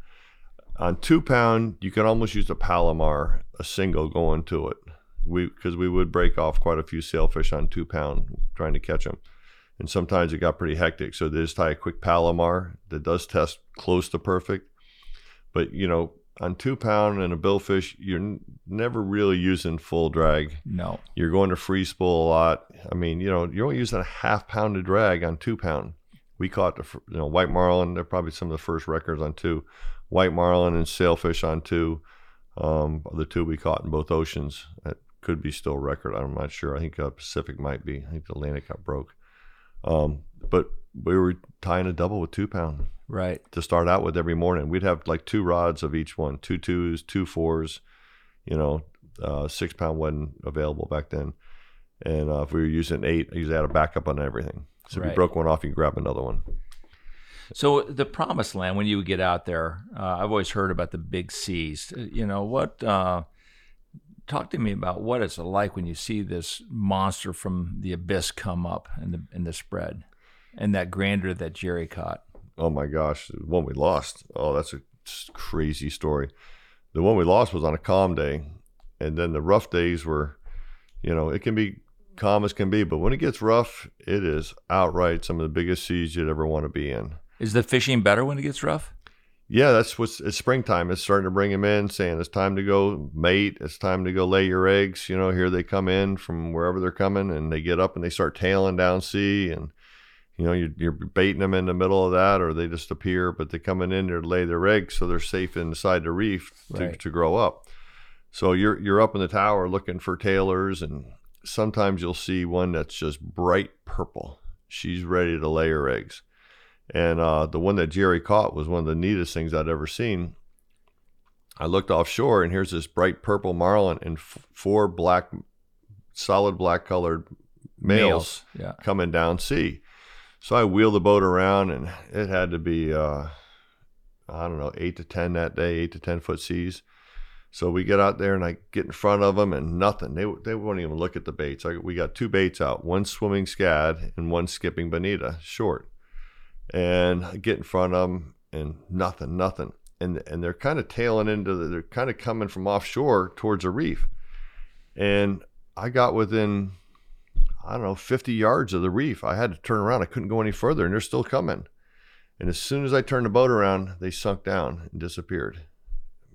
On two pound, you can almost use a Palomar, a single going to it. We because we would break off quite a few sailfish on two pound trying to catch them, and sometimes it got pretty hectic. So they just tie a quick Palomar that does test close to perfect, but you know on two pound and a billfish, you're n- never really using full drag. No. You're going to free spool a lot. I mean, you know, you're only using a half pound of drag on two pound. We caught the, you know, white marlin. They're probably some of the first records on two. White marlin and sailfish on two. Um, the two we caught in both oceans. That could be still a record. I'm not sure. I think uh, Pacific might be. I think the Atlantic got broke. Um, but we were tying a double with two pound Right. to start out with every morning. We'd have like two rods of each one, two twos, two fours. You know, uh, six pound wasn't available back then, and uh, if we were using eight, I usually had a backup on everything. So if you broke one off, you grab another one. So the promised land, when you would get out there, uh, I've always heard about the big seas. Uh, You know what? Uh, talk to me about what it's like when you see this monster from the abyss come up in the in the spread, and that grandeur that Jerry caught. Oh my gosh, the one we lost. Oh, that's a crazy story. The one we lost was on a calm day, and then the rough days were, you know, it can be calm as can be, but when it gets rough, it is outright some of the biggest seas you'd ever want to be in. Is the fishing better when it gets rough? Yeah, that's what's it's springtime. It's starting to bring them in, saying it's time to go mate. It's time to go lay your eggs. You know, here they come in from wherever they're coming, and they get up and they start tailing down sea, and you know you're, you're baiting them in the middle of that, or they just appear, but they're coming in there to lay their eggs, so they're safe inside the reef to, Right. to grow up. So you're you're up in the tower looking for tailors, and sometimes you'll see one that's just bright purple. She's ready to lay her eggs. And uh, the one that Jerry caught was one of the neatest things I'd ever seen. I looked offshore, and here's this bright purple marlin and f- four black, solid black colored males, Yeah. coming down sea. So I wheeled the boat around, and it had to be, uh, I don't know, eight to 10 that day, eight to 10 foot seas. So we get out there, and I get in front of them, and nothing. They, they won't even look at the baits. I, we got two baits out one swimming scad and one skipping bonita, short and I get in front of them and nothing, nothing. And and they're kind of tailing into the, they're kind of coming from offshore towards a reef. And I got within I don't know 50 yards of the reef. I had to turn around. I couldn't go any further, and they're still coming. And as soon as I turned the boat around, they sunk down and disappeared.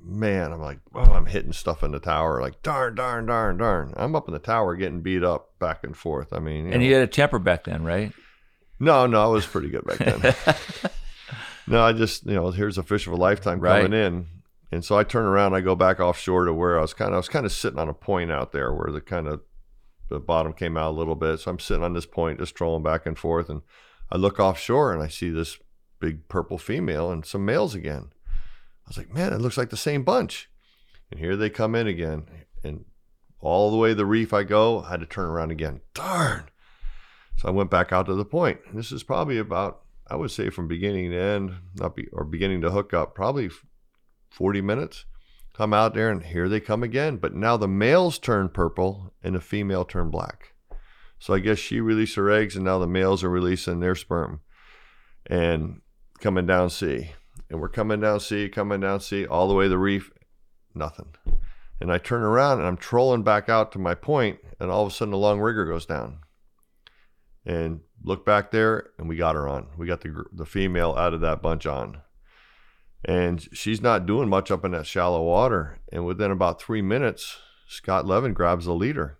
Man, I'm like, oh, I'm hitting stuff in the tower, like darn, darn, darn, darn. I'm up in the tower getting beat up back and forth. I mean, you And know. you had a temper back then, right? No, no, I was pretty good back then. no, I just you know here's a fish of a lifetime coming Right. in, and so I turn around, I go back offshore to where I was kind of I was kind of sitting on a point out there where the kind of the bottom came out a little bit, so I'm sitting on this point just trolling back and forth, and I look offshore and I see this big purple female and some males again. I was like, man, it looks like the same bunch, and here they come in again, and all the way the reef I go, I had to turn around again. Darn. So I went back out to the point. And this is probably about, I would say, from beginning to end, not be, or beginning to hook up, probably 40 minutes. Come out there, and here they come again. But now the males turn purple and the female turn black. So I guess she released her eggs, and now the males are releasing their sperm and coming down sea. And we're coming down sea, coming down sea, all the way to the reef, nothing. And I turn around and I'm trolling back out to my point, and all of a sudden the long rigger goes down and look back there and we got her on we got the the female out of that bunch on and she's not doing much up in that shallow water. And within about three minutes scott levin grabs the leader.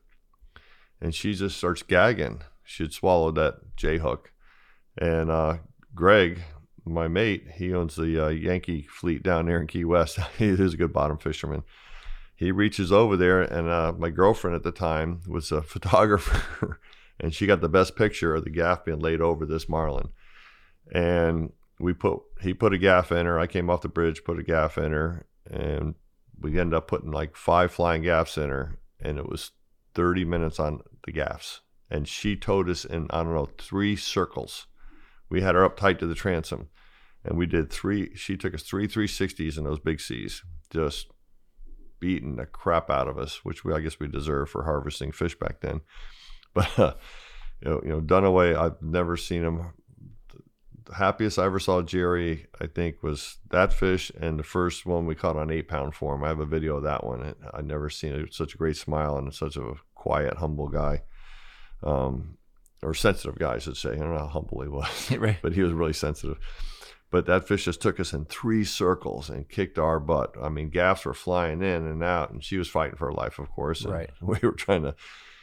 And she just starts gagging. She had swallowed that j hook and uh, greg my mate he owns the uh, yankee fleet down there in key west. He is a good bottom fisherman. He reaches over there and uh, my girlfriend at the time was a photographer. And she got the best picture of the gaff being laid over this marlin. And we put he put a gaff in her i came off the bridge put a gaff in her and we ended up putting like five flying gaffs in her and it was 30 minutes on the gaffs. And she towed us in, I don't know, three circles. We had her up tight to the transom. And we did three, she took us three 360s in those big seas, just beating the crap out of us, which we, I guess we deserve for harvesting fish back then. But, uh, you know, you know, Dunaway, I've never seen him. The happiest I ever saw Jerry, I think, was that fish and the first one we caught on eight pound form. I have a video of that one. I've never seen a, such a great smile and such a quiet, humble guy. Um, or sensitive guy, I should say. I don't know how humble he was, Right. but he was really sensitive. But that fish just took us in three circles and kicked our butt. I mean, gaffs were flying in and out, and she was fighting for her life, of course. and Right. We were trying to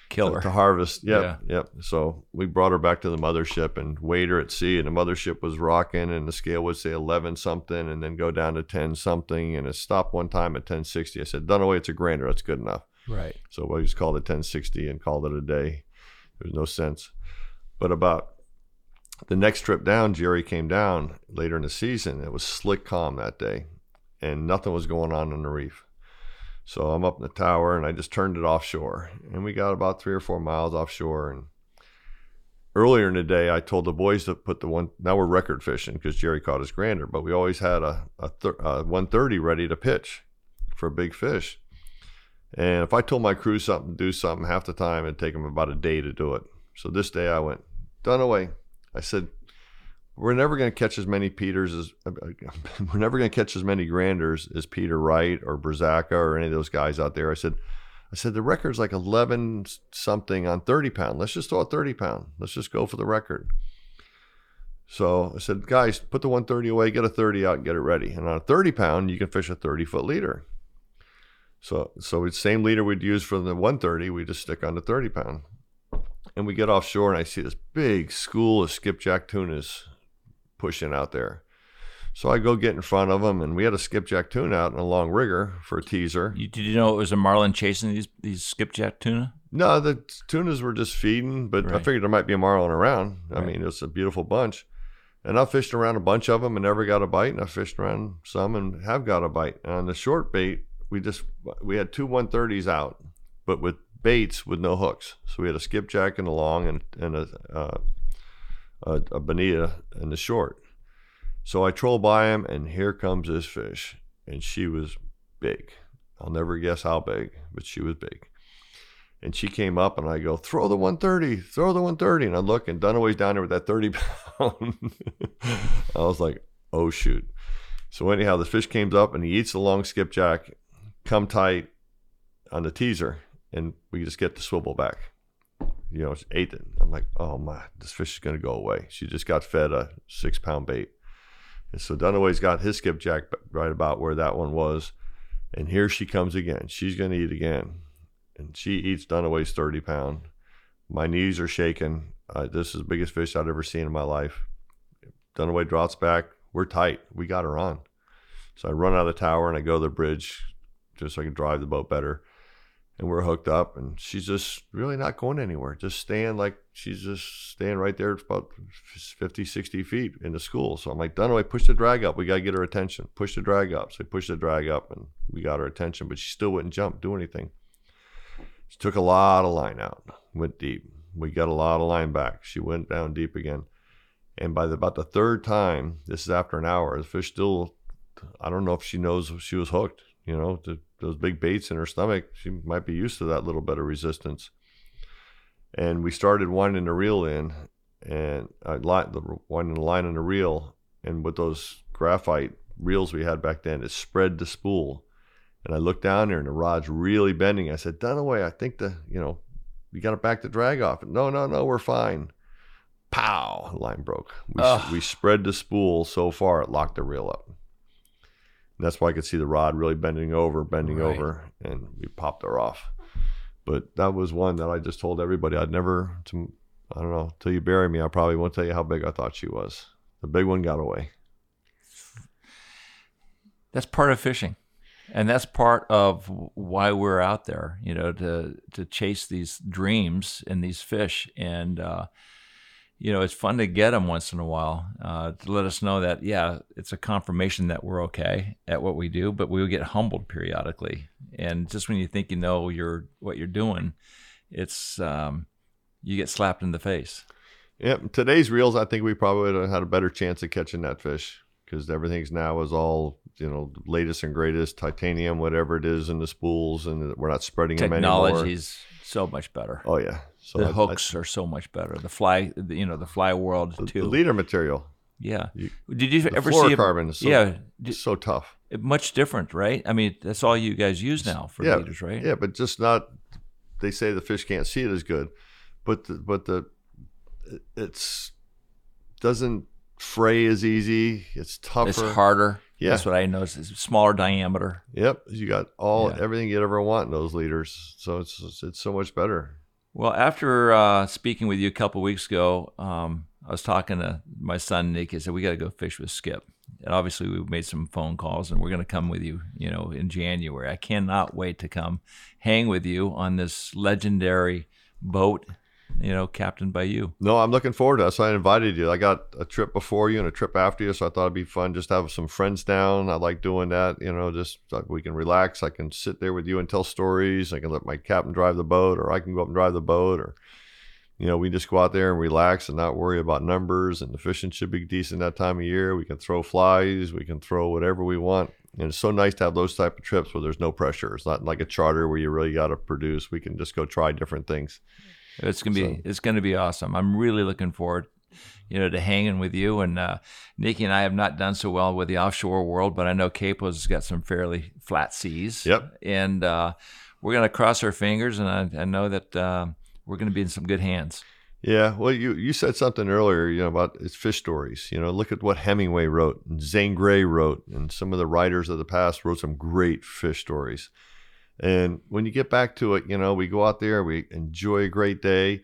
Kill to, harvest. Yep, Yeah. yep. So we brought her back to the mothership and weighed her at sea, and the mothership was rocking, and the scale would say eleven something, and then go down to ten something, and it stopped one time at ten sixty. I said, "Dunaway, it's a grander. That's good enough." Right. So we just called it 1060 and called it a day. There's no sense. But about the next trip down, Jerry came down later in the season. It was slick calm that day, and nothing was going on in the reef. So I'm up in the tower, and I just turned it offshore, and we got about three or four miles offshore. And earlier in the day, I told the boys to put the one. Now we're record fishing because Jerry caught his grander, but we always had a, a, a 130 ready to pitch for a big fish. And if I told my crew something, do something, half the time it'd take them about a day to do it. So this day I went, Dunaway. I said, we're never going to catch as many Peters as uh, uh, we're never going to catch as many Granders as Peter Wright or Brzaka or any of those guys out there. I said, I said the record's like 11 something on 30 pound. Let's just throw a 30 pound. Let's just go for the record. So I said, guys, put the 130 away, get a 30 out, and get it ready. And on a 30 pound, you can fish a 30 foot leader. So so it's same leader we'd use for the 130, we just stick on the 30 pound. And we get offshore and I see this big school of skipjack tunas pushing out there. So I go get in front of them and we had a skipjack tuna out in a long rigger for a teaser. You, did you know it was a marlin chasing these these skipjack tuna? No, the tunas were just feeding, but I figured there might be a marlin around. I Right. mean, it's a beautiful bunch. And I fished around a bunch of them and never got a bite. And I fished around some and have got a bite. And on the short bait, we just we had two 130s out, but with baits with no hooks. So we had a skipjack and a long and and a uh, a, a bonita in the short. So I troll by him, and here comes this fish, and she was big. I'll never guess how big, but she was big. And she came up, and I go, throw the 130, throw the 130. And I look, and Dunaway's down there with that 30 pound. I was like, oh, shoot. So, anyhow, the fish comes up, and he eats the long skipjack, come tight on the teaser, and we just get the swivel back. You know, she ate it. I'm like, oh, my, this fish is going to go away. She just got fed a six pound bait. And so Dunaway's got his skipjack right about where that one was. And here she comes again. She's going to eat again and she eats Dunaway's 30 pound. My knees are shaking. Uh, this is the biggest fish I've ever seen in my life. Dunaway drops back. We're tight. We got her on. So I run out of the tower and I go to the bridge just so I can drive the boat better. And we're hooked up, and she's just really not going anywhere. Just staying like she's just staying right there, about 50, 60 feet in the school. So I'm like, Dunaway, push the drag up. We got to get her attention. Push the drag up. So I pushed the drag up, and we got her attention, but she still wouldn't jump, do anything. She took a lot of line out, went deep. We got a lot of line back. She went down deep again. And by the, about the third time, this is after an hour, the fish still, I don't know if she knows she was hooked. You know, the, those big baits in her stomach, she might be used to that little bit of resistance. And we started winding the reel in, and uh, I li- the winding the line on the reel, and with those graphite reels we had back then, it spread the spool. And I looked down there, and the rod's really bending. I said, Dunaway, I think the you know, you got to back the drag off. No, no, no, we're fine. Pow! Line broke. We, we spread the spool so far it locked the reel up. And that's why I could see the rod really bending over, bending Right. over, and we popped her off. But that was one that I just told everybody I'd never. To, I don't know. Till you bury me, I probably won't tell you how big I thought she was. The big one got away. That's part of fishing. And that's part of why we're out there, you know, to to chase these dreams and these fish. And uh, you know, it's fun to get them once in a while uh, to let us know that yeah, it's a confirmation that we're okay at what we do, but we get humbled periodically. And just when you think you know you're what you're doing, it's um, you get slapped in the face. Yep. Today's reels, I think we probably would have had a better chance of catching that fish because everything's now is all you know latest and greatest titanium, whatever it is in the spools, and we're not spreading them anymore. Technology's so much better. Oh yeah. So the I- I- hooks are so much better. The fly, the, you know, the fly world the, too. the leader material, yeah. you- Did you ever see? A, fluorocarbon is so, yeah. So tough. much different, right? I mean, that's all you guys use now for yeah, leaders, right? Yeah, but just not. They say the fish can't see it as good, but the, but the it's doesn't fray as easy. It's tougher. It's harder. Yeah. That's what I noticed. It's smaller diameter. Yep, you got all Yeah. everything you'd ever want in those leaders. So it's, it's so much better. Well, after uh, speaking with you a couple weeks ago, um, I was talking to my son Nick. He said we got to go fish with Skip, and obviously we've made some phone calls, and we're going to come with you. You know, in January. I cannot wait to come hang with you on this legendary boat. You know, captained by you. No, I'm looking forward to that. So I invited you. I got a trip before you and a trip after you, so I thought it'd be fun just to have some friends down. I like doing that. You know, just so we can relax. I can sit there with you and tell stories. I can let my captain drive the boat, or I can go up and drive the boat, or you know, we just go out there and relax and not worry about numbers. And the fishing should be decent that time of year. We can throw flies. We can throw whatever we want. And it's so nice to have those type of trips where there's no pressure. It's not like a charter where you really got to produce. We can just go try different things. It's gonna be So- it's gonna be awesome. I'm really looking forward, you know, to hanging with you. And uh, Nikki and I have not done so well with the offshore world, but I know Quepos got some fairly flat seas. Yep. And uh, we're gonna cross our fingers, and I, I know that uh, we're gonna be in some good hands. Yeah, well, you you said something earlier, you know, about it's fish stories. You know, look at what Hemingway wrote, and Zane Grey wrote, and some of the writers of the past wrote some great fish stories. And when you get back to it, you know, we go out there, we enjoy a great day,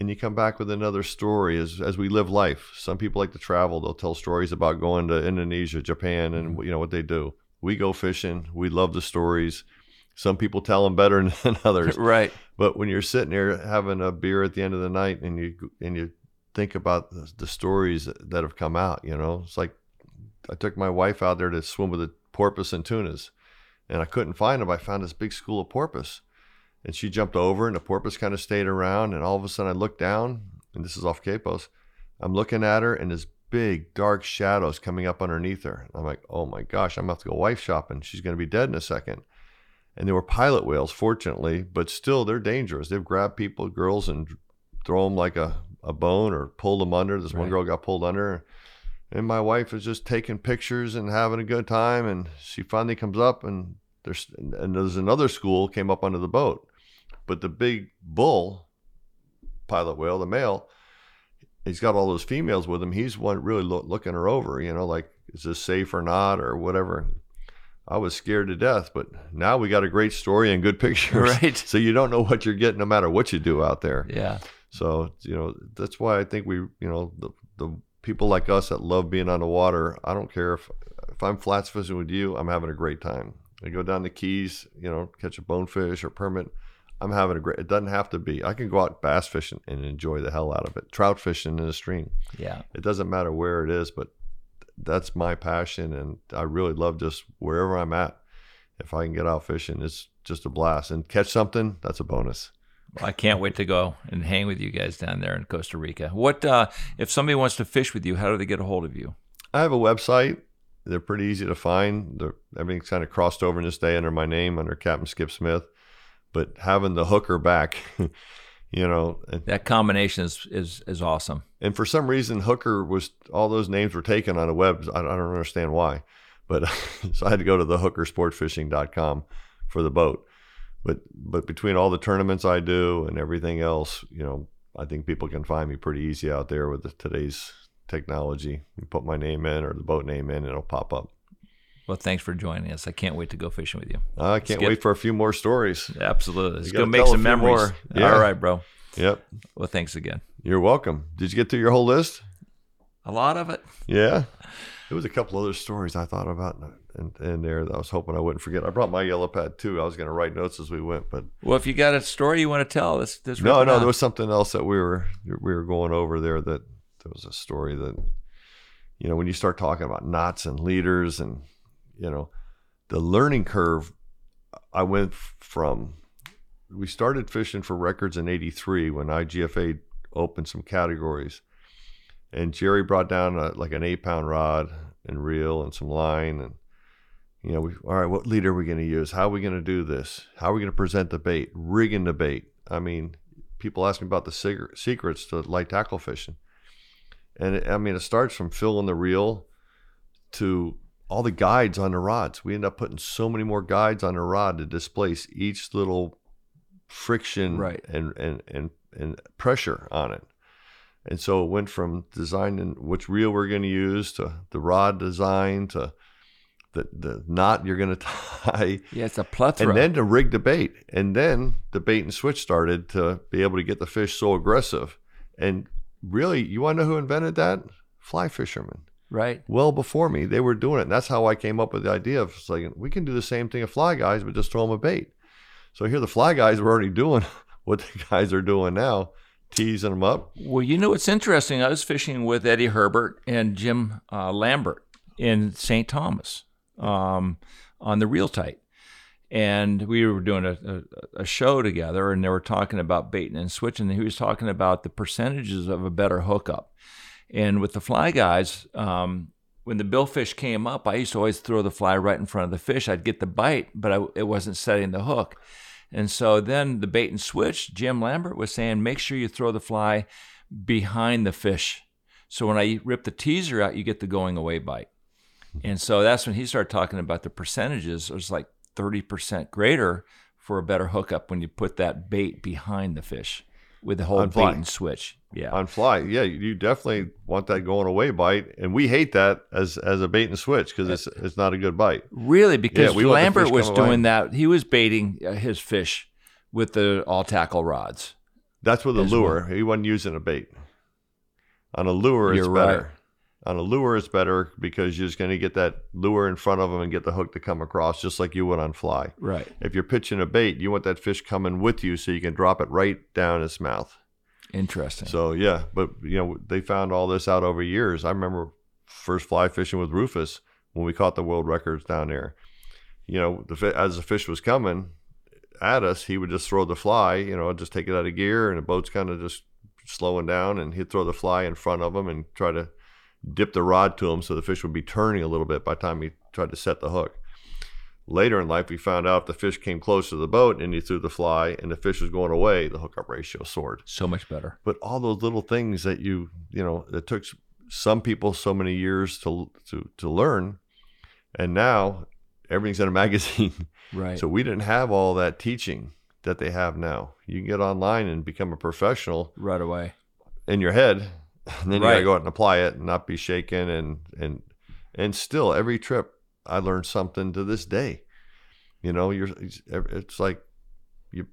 and you come back with another story as as we live life. Some people like to travel; they'll tell stories about going to Indonesia, Japan, and mm-hmm. you know what they do. We go fishing. We love the stories. Some people tell them better than others. right. But when you're sitting there having a beer at the end of the night and you and you think about the, the stories that have come out, you know, it's like I took my wife out there to swim with the porpoise and tunas, and I couldn't find them. I found this big school of porpoise, and she jumped over, and the porpoise kind of stayed around. And all of a sudden, I looked down, and this is off Quepos. I'm looking at her, and this big dark shadows coming up underneath her. I'm like, oh my gosh, I'm have to go wife shopping. She's gonna be dead in a second and they were pilot whales, fortunately, but still they're dangerous. They've grabbed people, girls, and throw them like a, a bone or pull them under. This one girl got pulled under, and my wife is just taking pictures and having a good time. And she finally comes up, and there's and there's another school came up under the boat, but the big bull pilot whale, the male, he's got all those females with him. He's one really loo- looking her over, you know, like is this safe or not or whatever. I was scared to death, but now we got a great story and good pictures. Right. So you don't know what you're getting no matter what you do out there. Yeah. So, you know, that's why I think we, you know, the, the people like us that love being on the water, I don't care if if I'm flats fishing with you, I'm having a great time. I go down the keys, you know, catch a bonefish or permit. I'm having a great. It doesn't have to be. I can go out bass fishing and enjoy the hell out of it. Trout fishing in a stream. Yeah. It doesn't matter where it is, but that's my passion, and I really love just wherever I'm at. If I can get out fishing, it's just a blast. And catch something, that's a bonus. Well, I can't wait to go and hang with you guys down there in Costa Rica. What uh, if somebody wants to fish with you? How do they get a hold of you? I have a website. They're pretty easy to find. They're, everything's kind of crossed over in this day under my name, under Captain Skip Smith. But having the hooker back, you know, That combination is is, is awesome. and for some reason, hooker was all those names were taken on the web. I, I don't understand why, but so I had to go to the hookersportfishing.com for the boat. But but between all the tournaments I do and everything else, you know, I think people can find me pretty easy out there with the, today's technology. You put my name in or the boat name in, and it'll pop up. Well, thanks for joining us. I can't wait to go fishing with you. I can't Skip. wait for a few more stories. Absolutely. Let's go make some memories. Yeah. All right, bro. Yep. Well, thanks again. You're welcome. Did you get through your whole list? A lot of it. Yeah. There was a couple other stories I thought about in, in there I was hoping I wouldn't forget. I brought my yellow pad too. I was going to write notes as we went, but Well, if you got a story you want to tell, let's, let's no, no, out. there was something else that we were we were going over there that there was a story that you know when you start talking about knots and leaders and you know the learning curve I went from we started fishing for records in '83 when IGFA opened some categories, and Jerry brought down a, like an eight pound rod and reel and some line and. You know, we, all right, what leader are we going to use? How are we going to do this? How are we going to present the bait? Rigging the bait. I mean, people ask me about the secret, secrets to light tackle fishing. And it, I mean, it starts from filling the reel to all the guides on the rods. We end up putting so many more guides on the rod to displace each little friction Right. and, and, and, and pressure on it. And so it went from designing which reel we're going to use to the rod design to the, the knot you're going to tie Yeah, it's a plethora. and then to rig the bait. And then the bait and switch started to be able to get the fish so aggressive. And really, you want to know who invented that? Fly fishermen. right? Well before me, they were doing it. And that's how I came up with the idea of saying, we can do the same thing as fly guys, but just throw them a bait. So here the fly guys were already doing what the guys are doing now, teasing them up. Well, you know what's interesting? I was fishing with Eddie Herbert and Jim uh, Lambert in St. Thomas um, on the Real Tight. And we were doing a, a, a show together, and they were talking about baiting and switching. And he was talking about the percentages of a better hookup. And with the fly guys, um, when the billfish came up, I used to always throw the fly right in front of the fish. I'd get the bite, but I, it wasn't setting the hook. And so then the bait and switch, Jim Lambert was saying, make sure you throw the fly behind the fish. So when I rip the teaser out, you get the going away bite. And so that's when he started talking about the percentages. It was like 30% greater for a better hookup when you put that bait behind the fish with the whole bait and switch. Yeah. on fly. Yeah, you definitely want that going away bite, and we hate that as as a bait and switch because it's it's not a good bite. Really, because the Lambert was doing that. He was baiting uh, his fish with the all tackle rods. That's with a lure. He wasn't using a bait. On a lure, it's You're better. On a lure, is better because you're just going to get that lure in front of them and get the hook to come across, just like you would on fly. Right. If you're pitching a bait, you want that fish coming with you so you can drop it right down its mouth. Interesting. So yeah, but you know they found all this out over years. I remember first fly fishing with Rufus when we caught the world records down there. You know, the as the fish was coming at us, he would just throw the fly. You know, just take it out of gear, and the boat's kind of just slowing down, and he'd throw the fly in front of him and try to dip the rod to him so the fish would be turning a little bit by the time he tried to set the hook. Later in life, we found out if the fish came close to the boat and he threw the fly and the fish was going away, the hookup ratio soared so much better. but all those little things that you you know that took some people so many years to to to learn and now everything's in a magazine Right. so we didn't have all that teaching that they have now you can get online and become a professional right away. in your head and then you gotta go out and apply it and not be shaken and and and still every trip i learned something to this day you know you're it's- like you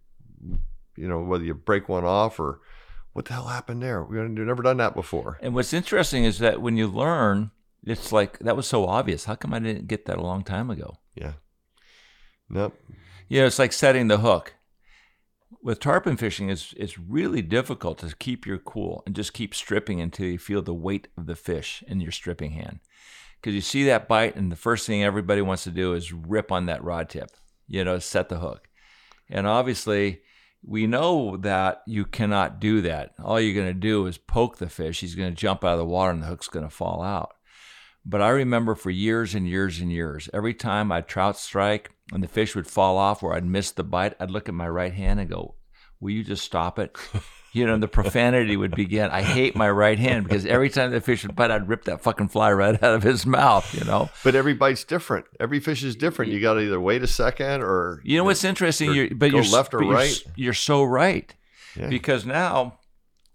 you know whether you break one off or what the hell happened there we have never done that before And what's interesting is that when you learn, it's like that was so obvious. How come I didn't get that a long time ago? yeah nope You know, it's like setting the hook. With tarpon fishing, it's it's really difficult to keep your cool and just keep stripping until you feel the weight of the fish in your stripping hand. Because you see that bite, and the first thing everybody wants to do is rip on that rod tip, you know, set the hook. And obviously, we know that you cannot do that. All you're going to do is poke the fish. He's going to jump out of the water, and the hook's going to fall out. But I remember for years and years and years, every time I'd trout strike and the fish would fall off or I'd miss the bite, I'd look at my right hand and go, Will you just stop it? You know, and the profanity would begin. I hate my right hand because every time the fish would bite, I'd rip that fucking fly right out of his mouth, you know? but every bite's different every fish is different you gotta either wait a second or You know what's interesting? You're, but you're left or but you're right. You're, so right Yeah. because now,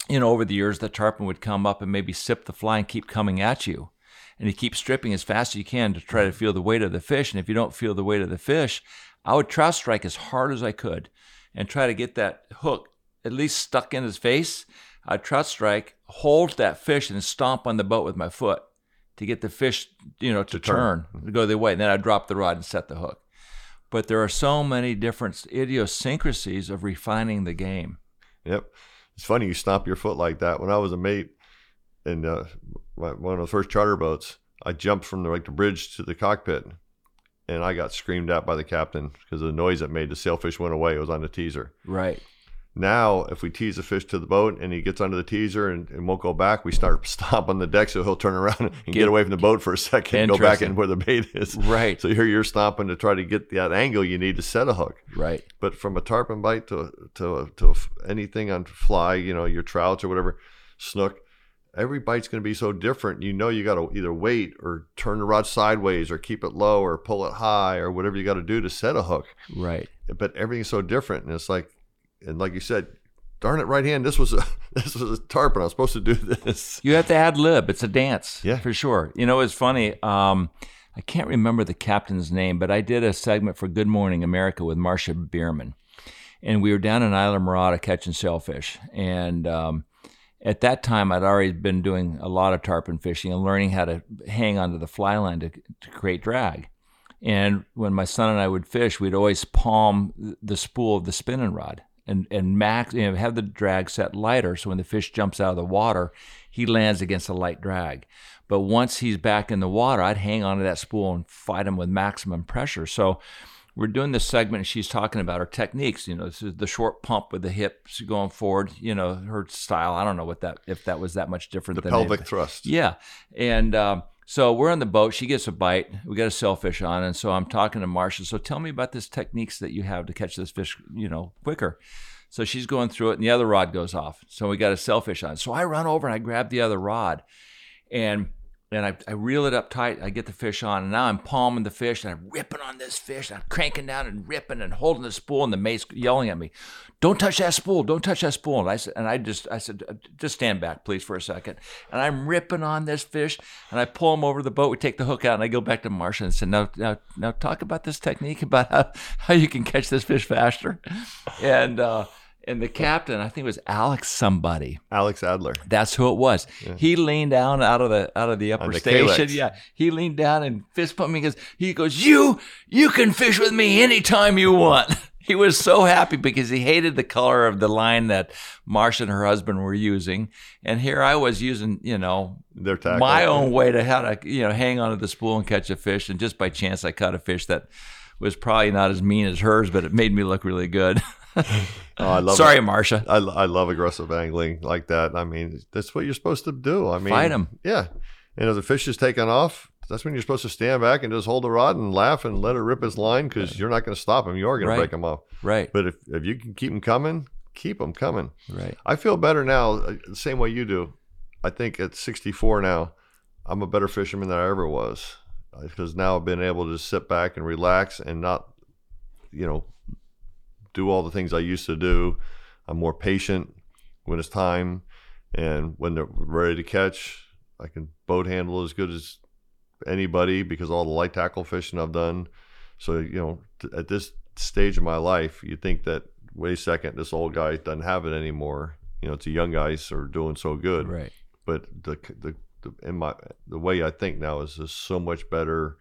you know, over the years, the tarpon would come up and maybe sip the fly and keep coming at you, and you keep stripping as fast as you can to try to feel the weight of the fish. And if you don't feel the weight of the fish, I would trout strike as hard as I could and try to get that hook at least stuck in his face. I'd trout strike, hold that fish, and stomp on the boat with my foot to get the fish, you know, to, To turn. turn, to go the way. And then I'd drop the rod and set the hook. But there are so many different idiosyncrasies of refining the game. Yep. It's funny you stomp your foot like that. When I was a mate in uh, my- one of the first charter boats, I jumped from the, like the bridge to the cockpit, and I got screamed at by the captain because of the noise it made. The sailfish went away. It was on the teaser. Right. Now, if we tease a fish to the boat and he gets under the teaser and, and won't go back, we start stomping the deck so he'll turn around and get, Get- away from the boat for a second and go back in where the bait is. Right. So here you're stomping to try to get that angle you need to set a hook. Right. But from a tarpon bite to to to anything on fly, you know, your trouts or whatever, snook, every bite's going to be so different. You know, you got to either wait or turn the rod sideways or keep it low or pull it high or whatever you got to do to set a hook. Right. But everything's so different, and it's like, and like you said, darn it, right hand, this was a this was a tarpon. I was supposed to do this. You have to ad lib. It's a dance. Yeah. For sure. You know, it's funny. Um, I can't remember the captain's name, but I did a segment for Good Morning America with Marsha Bierman. And we were down in Islamorada catching sailfish. And um, at that time, I'd already been doing a lot of tarpon fishing and learning how to hang onto the fly line to, to create drag. And when my son and I would fish, we'd always palm the spool of the spinning rod and, and max, you know, have the drag set lighter. So when the fish jumps out of the water, he lands against a light drag. But once he's back in the water, I'd hang onto that spool and fight him with maximum pressure. So we're doing this segment and she's talking about her techniques you know this is the short pump with the hips going forward you know her style i don't know what that if that was that much different The than pelvic it- thrust. yeah and um, so we're on the boat she gets a bite we got a sailfish on and so i'm talking to marsha so tell me about this techniques that you have to catch this fish you know quicker. So she's going through it and the other rod goes off so we got a sailfish on. So i run over and i grab the other rod and and I, I reel it up tight. I get the fish on, and now I'm palming the fish, and I'm ripping on this fish. And I'm cranking down and ripping and holding the spool, and the mate's yelling at me, "Don't touch that spool! Don't touch that spool!" And I said, and I just, I said, just stand back, please, for a second. And I'm ripping on this fish, and I pull him over the boat. We take the hook out, and I go back to Marsha and said, "Now, now, now, talk about this technique about how, how you can catch this fish faster." And uh, and the captain, I think it was Alex somebody. Alex Adler. That's who it was. He leaned down out of the out of the upper the station. Calyx. Yeah, he leaned down and fist pumped me because he goes, "You you can fish with me anytime you want." He was so happy because he hated the color of the line that Marsha and her husband were using, and here I was using, you know, Their tackle. my own way to how to you know hang onto the spool and catch a fish. And just by chance, I caught a fish that was probably not as mean as hers, but it made me look really good. Oh, I love Sorry, it. Marsha. I, I love aggressive angling like that. I mean, that's what you're supposed to do. I mean, Fight 'em. Yeah. And if the fish is taking off, that's when you're supposed to stand back and just hold the rod and laugh and let it rip his line because you're not going to stop him. You are going Right. to break him off. Right, But if, if you can keep them coming, keep them coming. right. I feel better now, uh, the same way you do. I think at 64 now, I'm a better fisherman than I ever was because now I've been able to sit back and relax and not, you know, do all the things I used to do. I'm more patient when it's time, and when they're ready to catch, I can boat handle as good as anybody because all the light tackle fishing I've done. So you know, t- at this stage of my life, you think that wait a second, this old guy doesn't have it anymore. You know, it's the young guys are doing so good. Right. But the the, the in my the way I think now is just so much better.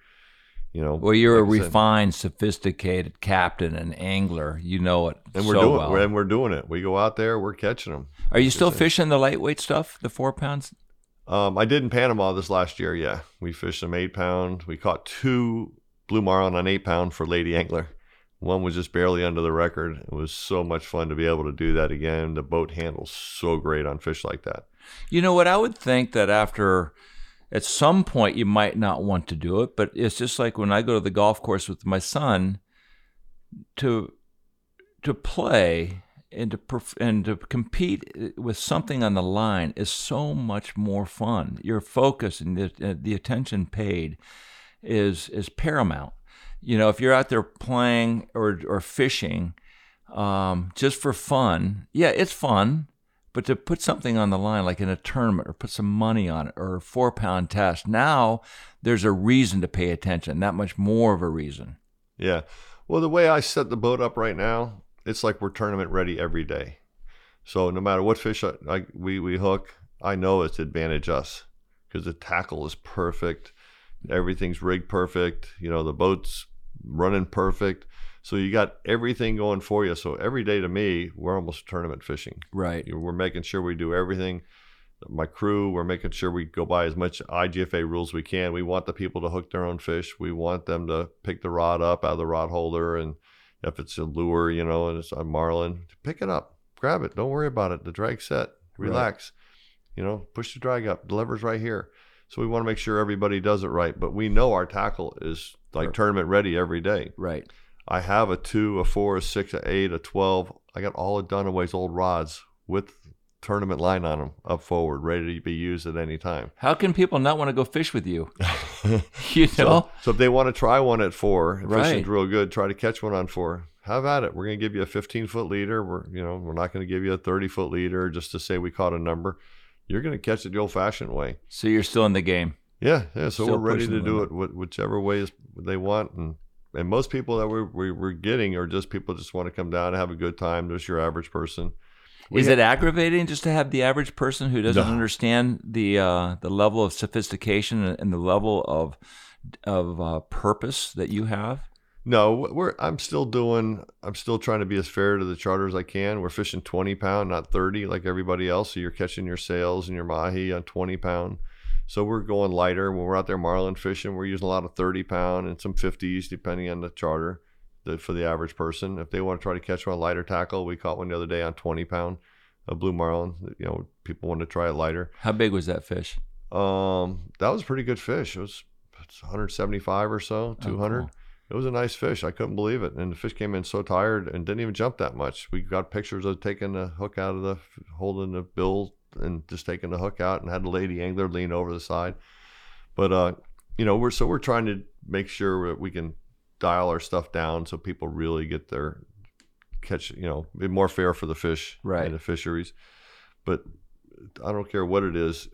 You know, Well, you're a like said. refined, sophisticated captain and angler. You know it and we're so doing well. and we're doing it. We go out there, we're catching them. Are you still fishing the lightweight stuff, the four pounds? Um, I did in Panama this last year. Yeah, we fished some eight pound. We caught two blue marlin on eight pound for Lady Angler. One was just barely under the record. It was so much fun to be able to do that again. The boat handles so great on fish like that. You know what? I would think that after, at some point, you might not want to do it, but it's just like when I go to the golf course with my son to to play and to perf- and to compete with something on the line is so much more fun. Your focus and the, uh, the attention paid is is paramount. You know, if you're out there playing or or fishing um, just for fun, yeah, it's fun. But to put something on the line, like in a tournament, or put some money on it, or a four pound test, now there's a reason to pay attention. That much more of a reason. Yeah. Well, the way I set the boat up right now, it's like we're tournament ready every day. So no matter what fish I, I, we we hook, I know it's advantage us because the tackle is perfect, everything's rigged perfect. You know the boat's running perfect. So you got everything going for you. So every day to me, we're almost tournament fishing. Right. We're making sure we do everything my crew, we're making sure we go by as much IGFA rules we can. We want the people to hook their own fish. We want them to pick the rod up out of the rod holder, and if it's a lure, you know, and it's a marlin, pick it up, grab it. Don't worry about it. The drag's set. Relax. You know, push the drag up. The lever's right here. So we want to make sure everybody does it right. But we know our tackle is like Right. tournament ready every day. Right. I have a two, a four, a six, a eight, a twelve. I got all of Dunaway's old rods with tournament line on them up forward, ready to be used at any time. How can people not want to go fish with you? you know? So, so if they want to try one at four, and Right. fishing's real good, try to catch one on four. Have at it. We're gonna give you a 15 foot leader. We're you know we're not gonna give you a 30 foot leader just to say we caught a number. You're gonna catch it the old fashioned way. So you're still in the game. Yeah, yeah. So Still we're ready to do it whichever way is they want, and and most people that we're we- we're getting are just people just want to come down and have a good time. Just your average person. We Is it aggravating just to have the average person who doesn't No. understand the uh, the level of sophistication and the level of of uh, purpose that you have? No, we're. I'm still doing. I'm still trying to be as fair to the charter as I can. We're fishing 20 pound, not 30 like everybody else. So you're catching your sails and your mahi on 20 pound. So we're going lighter when we're out there marlin fishing. We're using a lot of 30 pound and some 50s depending on the charter. The, for the average person, if they want to try to catch one lighter tackle, we caught one the other day on 20 pound, a blue marlin. You know, people want to try it lighter. How big was that fish? Um, that was a pretty good fish. It was it's 175 or so, Oh, 200. cool. It was a nice fish. I couldn't believe it. And the fish came in so tired and didn't even jump that much. We got pictures of taking the hook out of the, holding the bill and just taking the hook out and had a lady angler lean over the side. But, uh, you know, we're, so we're trying to make sure that we can dial our stuff down so people really get their catch, you know, be more fair for the fish Right. and the fisheries. But I don't care what it is,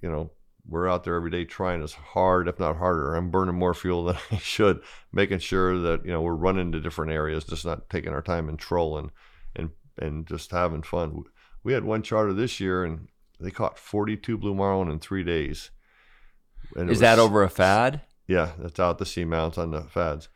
you know, we're out there every day trying as hard, if not harder. I'm burning more fuel than I should, making sure that you know we're running to different areas, just not taking our time and trolling, and and just having fun. We had one charter this year, and they caught 42 blue marlin in three days. And Is that over a fad? yeah, that's out the seamounts on the fads.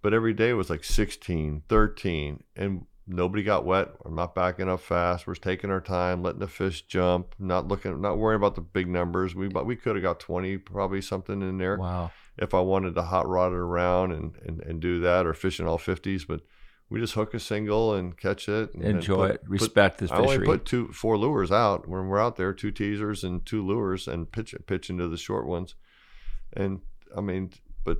But every day was like 16, 13, and nobody got wet. I'm not backing up fast. We're taking our time, letting the fish jump, not looking, not worrying about the big numbers. We but we could have got 20, probably something in there Wow. if I wanted to hot rod it around and, and, and do that or fish in all 50s. But we just hook a single and catch it. And, and Enjoy put- it. Respect the I only put two, four lures out when we're out there, two teasers and two lures, and pitch pitch into the short ones. And I mean, but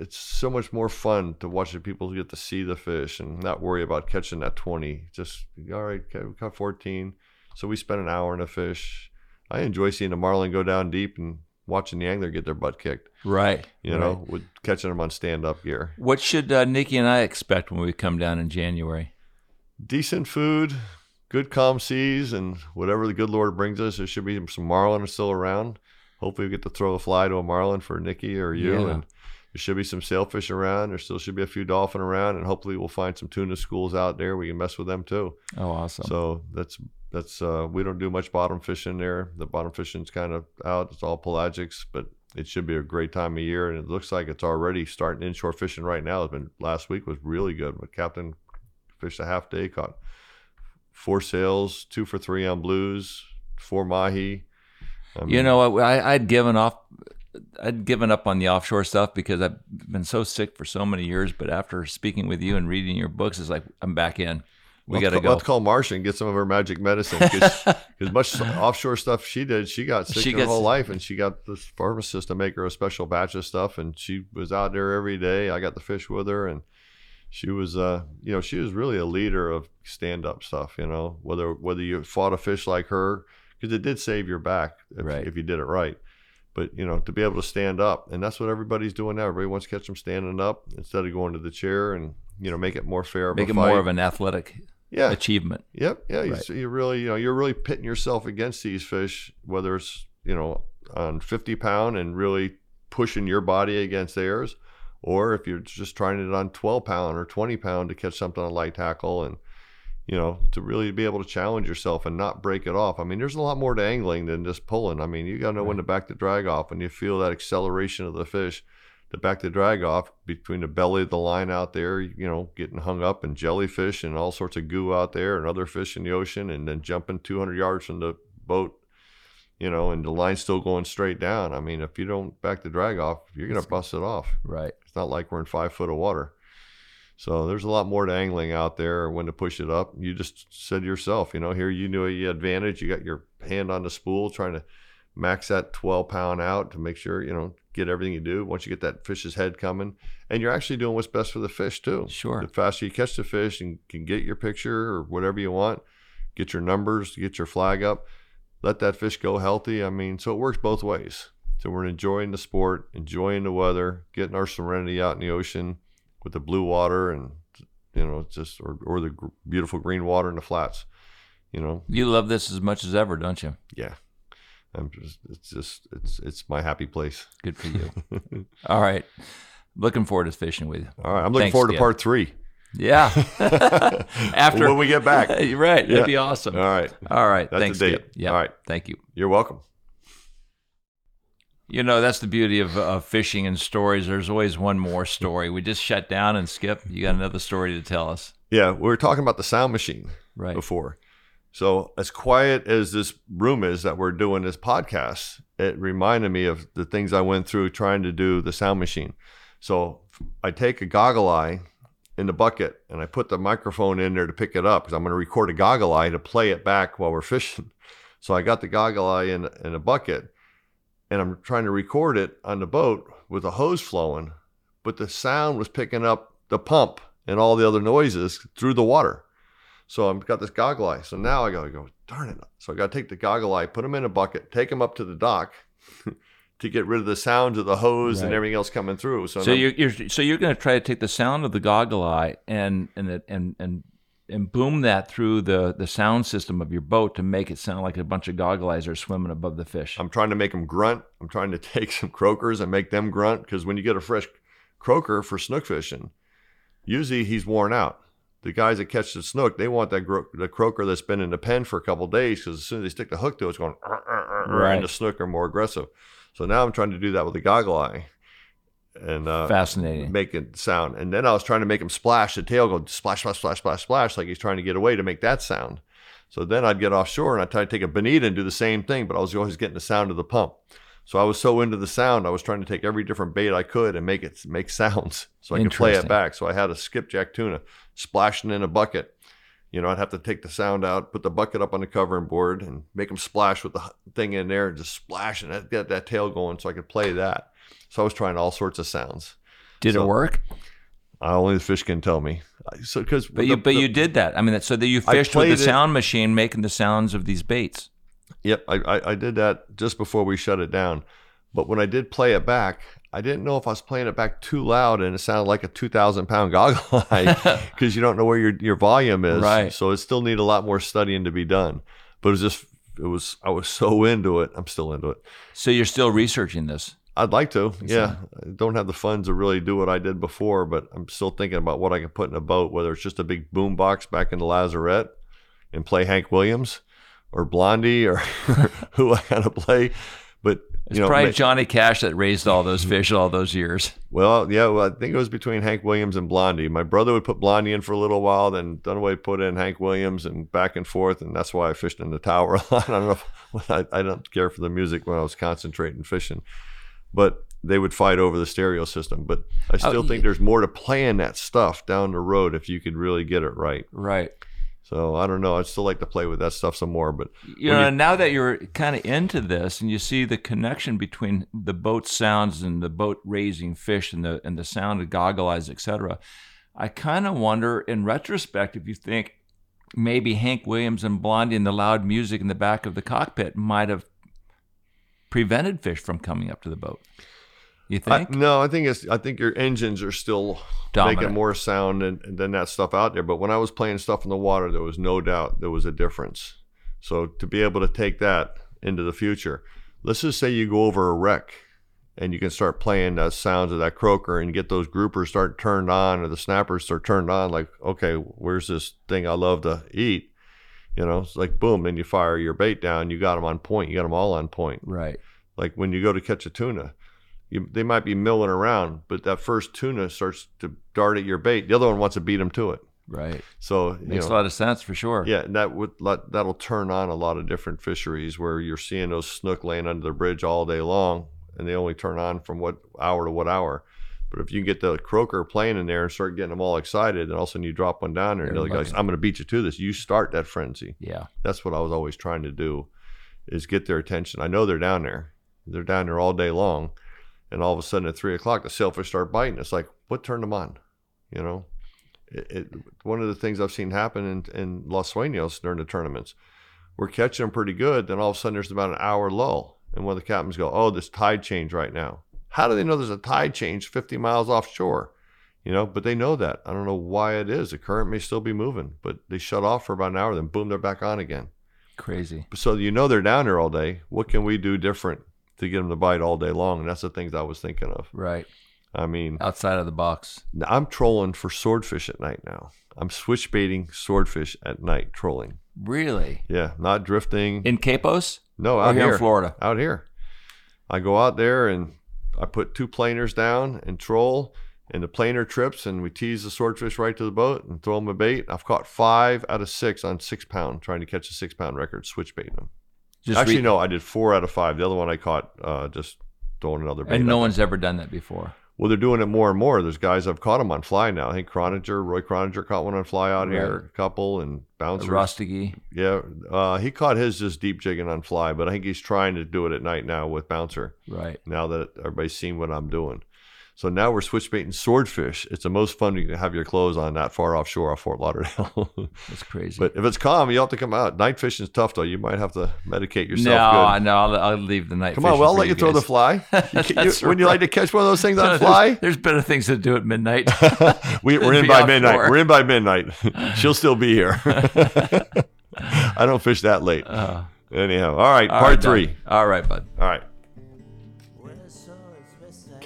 it's so much more fun to watch the people get to see the fish and not worry about catching that twenty. Just all right, okay, we caught fourteen, so we spent an hour in a fish. I enjoy seeing the marlin go down deep and watching the angler get their butt kicked. right. You right. know, with catching them on stand up gear. What should uh, Nikki and I expect when we come down in January? decent food, good calm seas, and whatever the good Lord brings us, there should be some marlin still around. Hopefully, we get to throw a fly to a marlin for Nikki or you, Yeah. and there should be some sailfish around. There still should be a few dolphin around, and hopefully, we'll find some tuna schools out there. We can mess with them too. Oh, awesome. So that's that's uh, we don't do much bottom fishing there. The bottom fishing's kind of out. It's all pelagics, but it should be a great time of year, and it looks like it's already starting inshore fishing right now. It's been last week was really good. But Captain fished a half day, caught four sails, two for three on blues, four mahi. I you know? I, I'd given off. I'd given up on the offshore stuff because I've been so sick for so many years. But after speaking with you and reading your books, it's like I'm back in. We let's got to call- go. Let's call Marsha and get some of her magic medicine because much offshore stuff she did, she got sick She her gets- whole life, and she got this pharmacist to make her a special batch of stuff, and she was out there every day. I got the fish with her, and she was, uh, you know, she was really a leader of stand up stuff. You know, whether whether you fought a fish like her, because it did save your back if, Right. if you did it right. But you know, to be able to stand up, and that's what everybody's doing now. Everybody wants to catch them standing up instead of going to the chair, and you know, make it more fair. Make it more of an athletic yeah, achievement. Yep. Yeah. You, Right. so you really, you know, you're really pitting yourself against these fish, whether it's, you know, on 50 pound and really pushing your body against theirs, or if you're just trying it on 12 pound or 20 pound to catch something on a light tackle and, you know, to really be able to challenge yourself and not break it off. I mean, there's a lot more to angling than just pulling. I mean, you got to know when to back the drag off and you feel that acceleration of the fish to back the drag off between the belly of the line out there, you know, getting hung up and jellyfish and all sorts of goo out there and other fish in the ocean and then jumping 200 yards from the boat you know, and the line's still going straight down. I mean, if you don't back the drag off, you're gonna bust it off. Right. It's not like we're in five foot of water. So there's a lot more to angling out there when to push it up. You just said yourself, you know, here you knew you advantage. You got your hand on the spool trying to max that 12 pound out to make sure, you know, get everything you do. Once you get that fish's head coming, and you're actually doing what's best for the fish too. Sure. The faster you catch the fish and can get your picture or whatever you want, get your numbers, get your flag up, let that fish go healthy. I mean, so it works both ways. So we're enjoying the sport, enjoying the weather, getting our serenity out in the ocean with the blue water and you know just or, or the gr- beautiful green water in the flats. You know, You love this as much as ever, don't you? yeah. I'm just it's just it's it's my happy place. Good for you. All right. Looking forward to fishing with you. All right, I'm looking Thanks, forward to part three Yeah. After when we get back. You're right. That'd Yeah. be awesome. All right, All right. That's Thanks. Skip. Yeah. All right. Thank you. you're welcome. You know, that's the beauty of, of fishing and stories. There's always one more story. We just shut down and Skip, you got another story to tell us. Yeah, we were talking about the sound machine Right. before. So as quiet as this room is that we're doing this podcast, it reminded me of the things I went through trying to do the sound machine. So I take a goggle eye in the bucket and I put the microphone in there to pick it up because I'm going to record a goggle eye to play it back while we're fishing. So I got the goggle eye in in a bucket and I'm trying to record it on the boat with a hose flowing, but the sound was picking up the pump and all the other noises through the water. So I've got this goggle eye. So now I gotta go, darn it. So I gotta take the goggle eye, put them in a bucket, take them up to the dock to get rid of the sounds of the hose and everything else coming through. So, So you're, you're so you're going to try to take the sound of the goggle eye and and it- and and and boom that through the the sound system of your boat to make it sound like a bunch of goggle eyes are swimming above the fish. I'm trying to make them grunt. I'm trying to take some croakers and make them grunt because when you get a fresh croaker for snook fishing, usually he's worn out. The guys that catch the snook, they want that gro- the croaker that's been in the pen for a couple days because as soon as they stick the hook to it, it's going, Right. and the snook are more aggressive. So now I'm trying to do that with the goggle eye and uh, Fascinating. make it sound. And then I was trying to make him splash, the tail go splash, splash, splash, splash, splash, like he's trying to get away to make that sound. So then I'd get offshore and I'd try to take a bonita and do the same thing, but I was always getting the sound of the pump. So I was so into the sound, I was trying to take every different bait I could and make it make sounds so I could play it back. So I had a skipjack tuna splashing in a bucket. You know, I'd have to take the sound out, put the bucket up on the covering board, and make them splash with the thing in there and just splash and get that tail going so I could play that. So I was trying all sorts of sounds. Did so- it work? Uh, only the fish can tell me. So because But you but you did that. I mean, that, so that you fished with the it- sound machine, making the sounds of these baits. Yep, I, I, I did that just before we shut it down. But when I did play it back, I didn't know if I was playing it back too loud and it sounded like a 2,000 pound goggle eye because you don't know where your, your volume is. Right. So it still need a lot more studying to be done. But it was just, it was, I was so into it. I'm still into it. So you're still researching this. I'd like to. Yeah. I don't have the funds to really do what I did before, but I'm still thinking about what I can put in a boat, whether it's just a big boom box back in the Lazarette and play Hank Williams or Blondie or who I got to play. But, It's you know, probably ma- Johnny Cash that raised all those fish all those years. well, yeah, well, I think it was between Hank Williams and Blondie. My brother would put Blondie in for a little while, then Dunaway put in Hank Williams and back and forth, and that's why I fished in the tower a lot. I don't know. If, I, I don't care for the music when I was concentrating fishing, but they would fight over the stereo system. But I oh, still y- think there's more to playing that stuff down the road if you could really get it right. Right. So I don't know. I'd still like to play with that stuff some more, but You know, now that you're kind of into this and you see the connection between the boat sounds and the boat raising fish and the and the sound of goggle eyes, etc., I kind of wonder, in retrospect, if you think maybe Hank Williams and Blondie and the loud music in the back of the cockpit might have prevented fish from coming up to the boat. You I, think? no, I think it's. I think your engines are still Dominant. making more sound than, than that stuff out there. But when I was playing stuff in the water, there was no doubt there was a difference. So to be able to take that into the future, let's just say you go over a wreck and you can start playing the sounds of that croaker and get those groupers start turned on or the snappers start turned on. Like, okay, where's this thing I love to eat? You know, it's like boom, then you fire your bait down. You got them on point. You got them all on point Right. like when you go to catch a tuna you, they might be milling around but that first tuna starts to dart at your bait the other one wants to beat them to it Right. So Makes know, a lot of sense for sure. yeah, and that would let, that'll turn on a lot of different fisheries where you're seeing those snook laying under the bridge all day long, and they only turn on from what hour to what hour. But if you get the croaker playing in there and start getting them all excited, and all of a sudden you drop one down there, and They're looking. "I'm going to beat you to this." You start that frenzy. Yeah. That's what I was always trying to do, is get their attention. I know they're down there. They're down there all day long, and all of a sudden at three o'clock, the sailfish start biting. It's like, what turned them on? You know, it, it, one of the things I've seen happen in, in Los Sueños during the tournaments, we're catching them pretty good. Then all of a sudden there's about an hour lull, and one of the captains go, "Oh, this tide change right now." How do they know there's a tide change 50 miles offshore? You know, but they know that. I don't know why it is. The current may still be moving, but they shut off for about an hour, then boom, they're back on again. Crazy. So you know they're down there all day. What can we do different to get them to bite all day long? And that's the things I was thinking of. Right. I mean, Outside of the box. I'm trolling for swordfish at night now. I'm switch baiting swordfish at night trolling. Really? Yeah, not drifting. In Quepos? no, out here here in Florida? Out here. I go out there and I put two planers down and troll, and the planer trips, and we tease the swordfish right to the boat and throw them a bait. I've caught five out of six on six pound, trying to catch a six pound record, switch baiting them. Just Actually, re- no, I did four out of five. The other one I caught uh, just throwing another bait. And no one's ever done that before. Well, they're doing it more and more. There's guys I've caught them on fly now. I think Croninger, Roy Croninger caught one on fly out here, a couple, and bouncers. Rusty. Yeah, uh, he caught his just deep jigging on fly, but I think he's trying to do it at night now with bouncer. Right. Now that everybody's seen what I'm doing, so now we're switch baiting swordfish. It's the most fun can have your clothes on that far offshore off Fort Lauderdale. That's crazy. but if it's calm, you have to come out. Night fishing's tough though. You might have to medicate yourself. no, good. I know. I'll, I'll leave the night. Come on, well, I'll let you throw the fly. You you- That's Wouldn't you like to catch one of those things on There's- fly? There's better things to do at midnight. we, we're in by midnight. We're in by midnight. She'll still be here. I don't fish that late. Uh, Anyhow, all right, all part right, three. Doug. All right, bud. All right.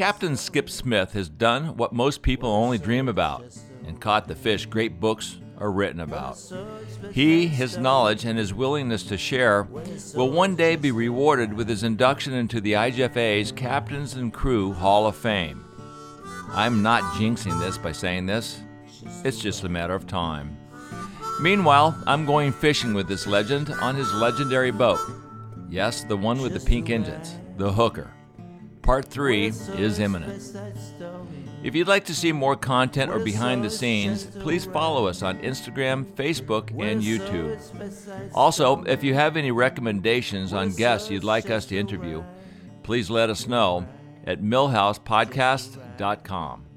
Captain Skip Smith has done what most people only dream about and caught the fish great books are written about. He, his knowledge, and his willingness to share will one day be rewarded with his induction into the IGFA's Captains and Crew Hall of Fame. I'm not jinxing this by saying this, it's just a matter of time. Meanwhile, I'm going fishing with this legend on his legendary boat. Yes, the one with the pink engines, the Hooker. Part 3 is imminent. If you'd like to see more content or behind the scenes, please follow us on Instagram, Facebook, and YouTube. Also, if you have any recommendations on guests you'd like us to interview, please let us know at millhousepodcast.com.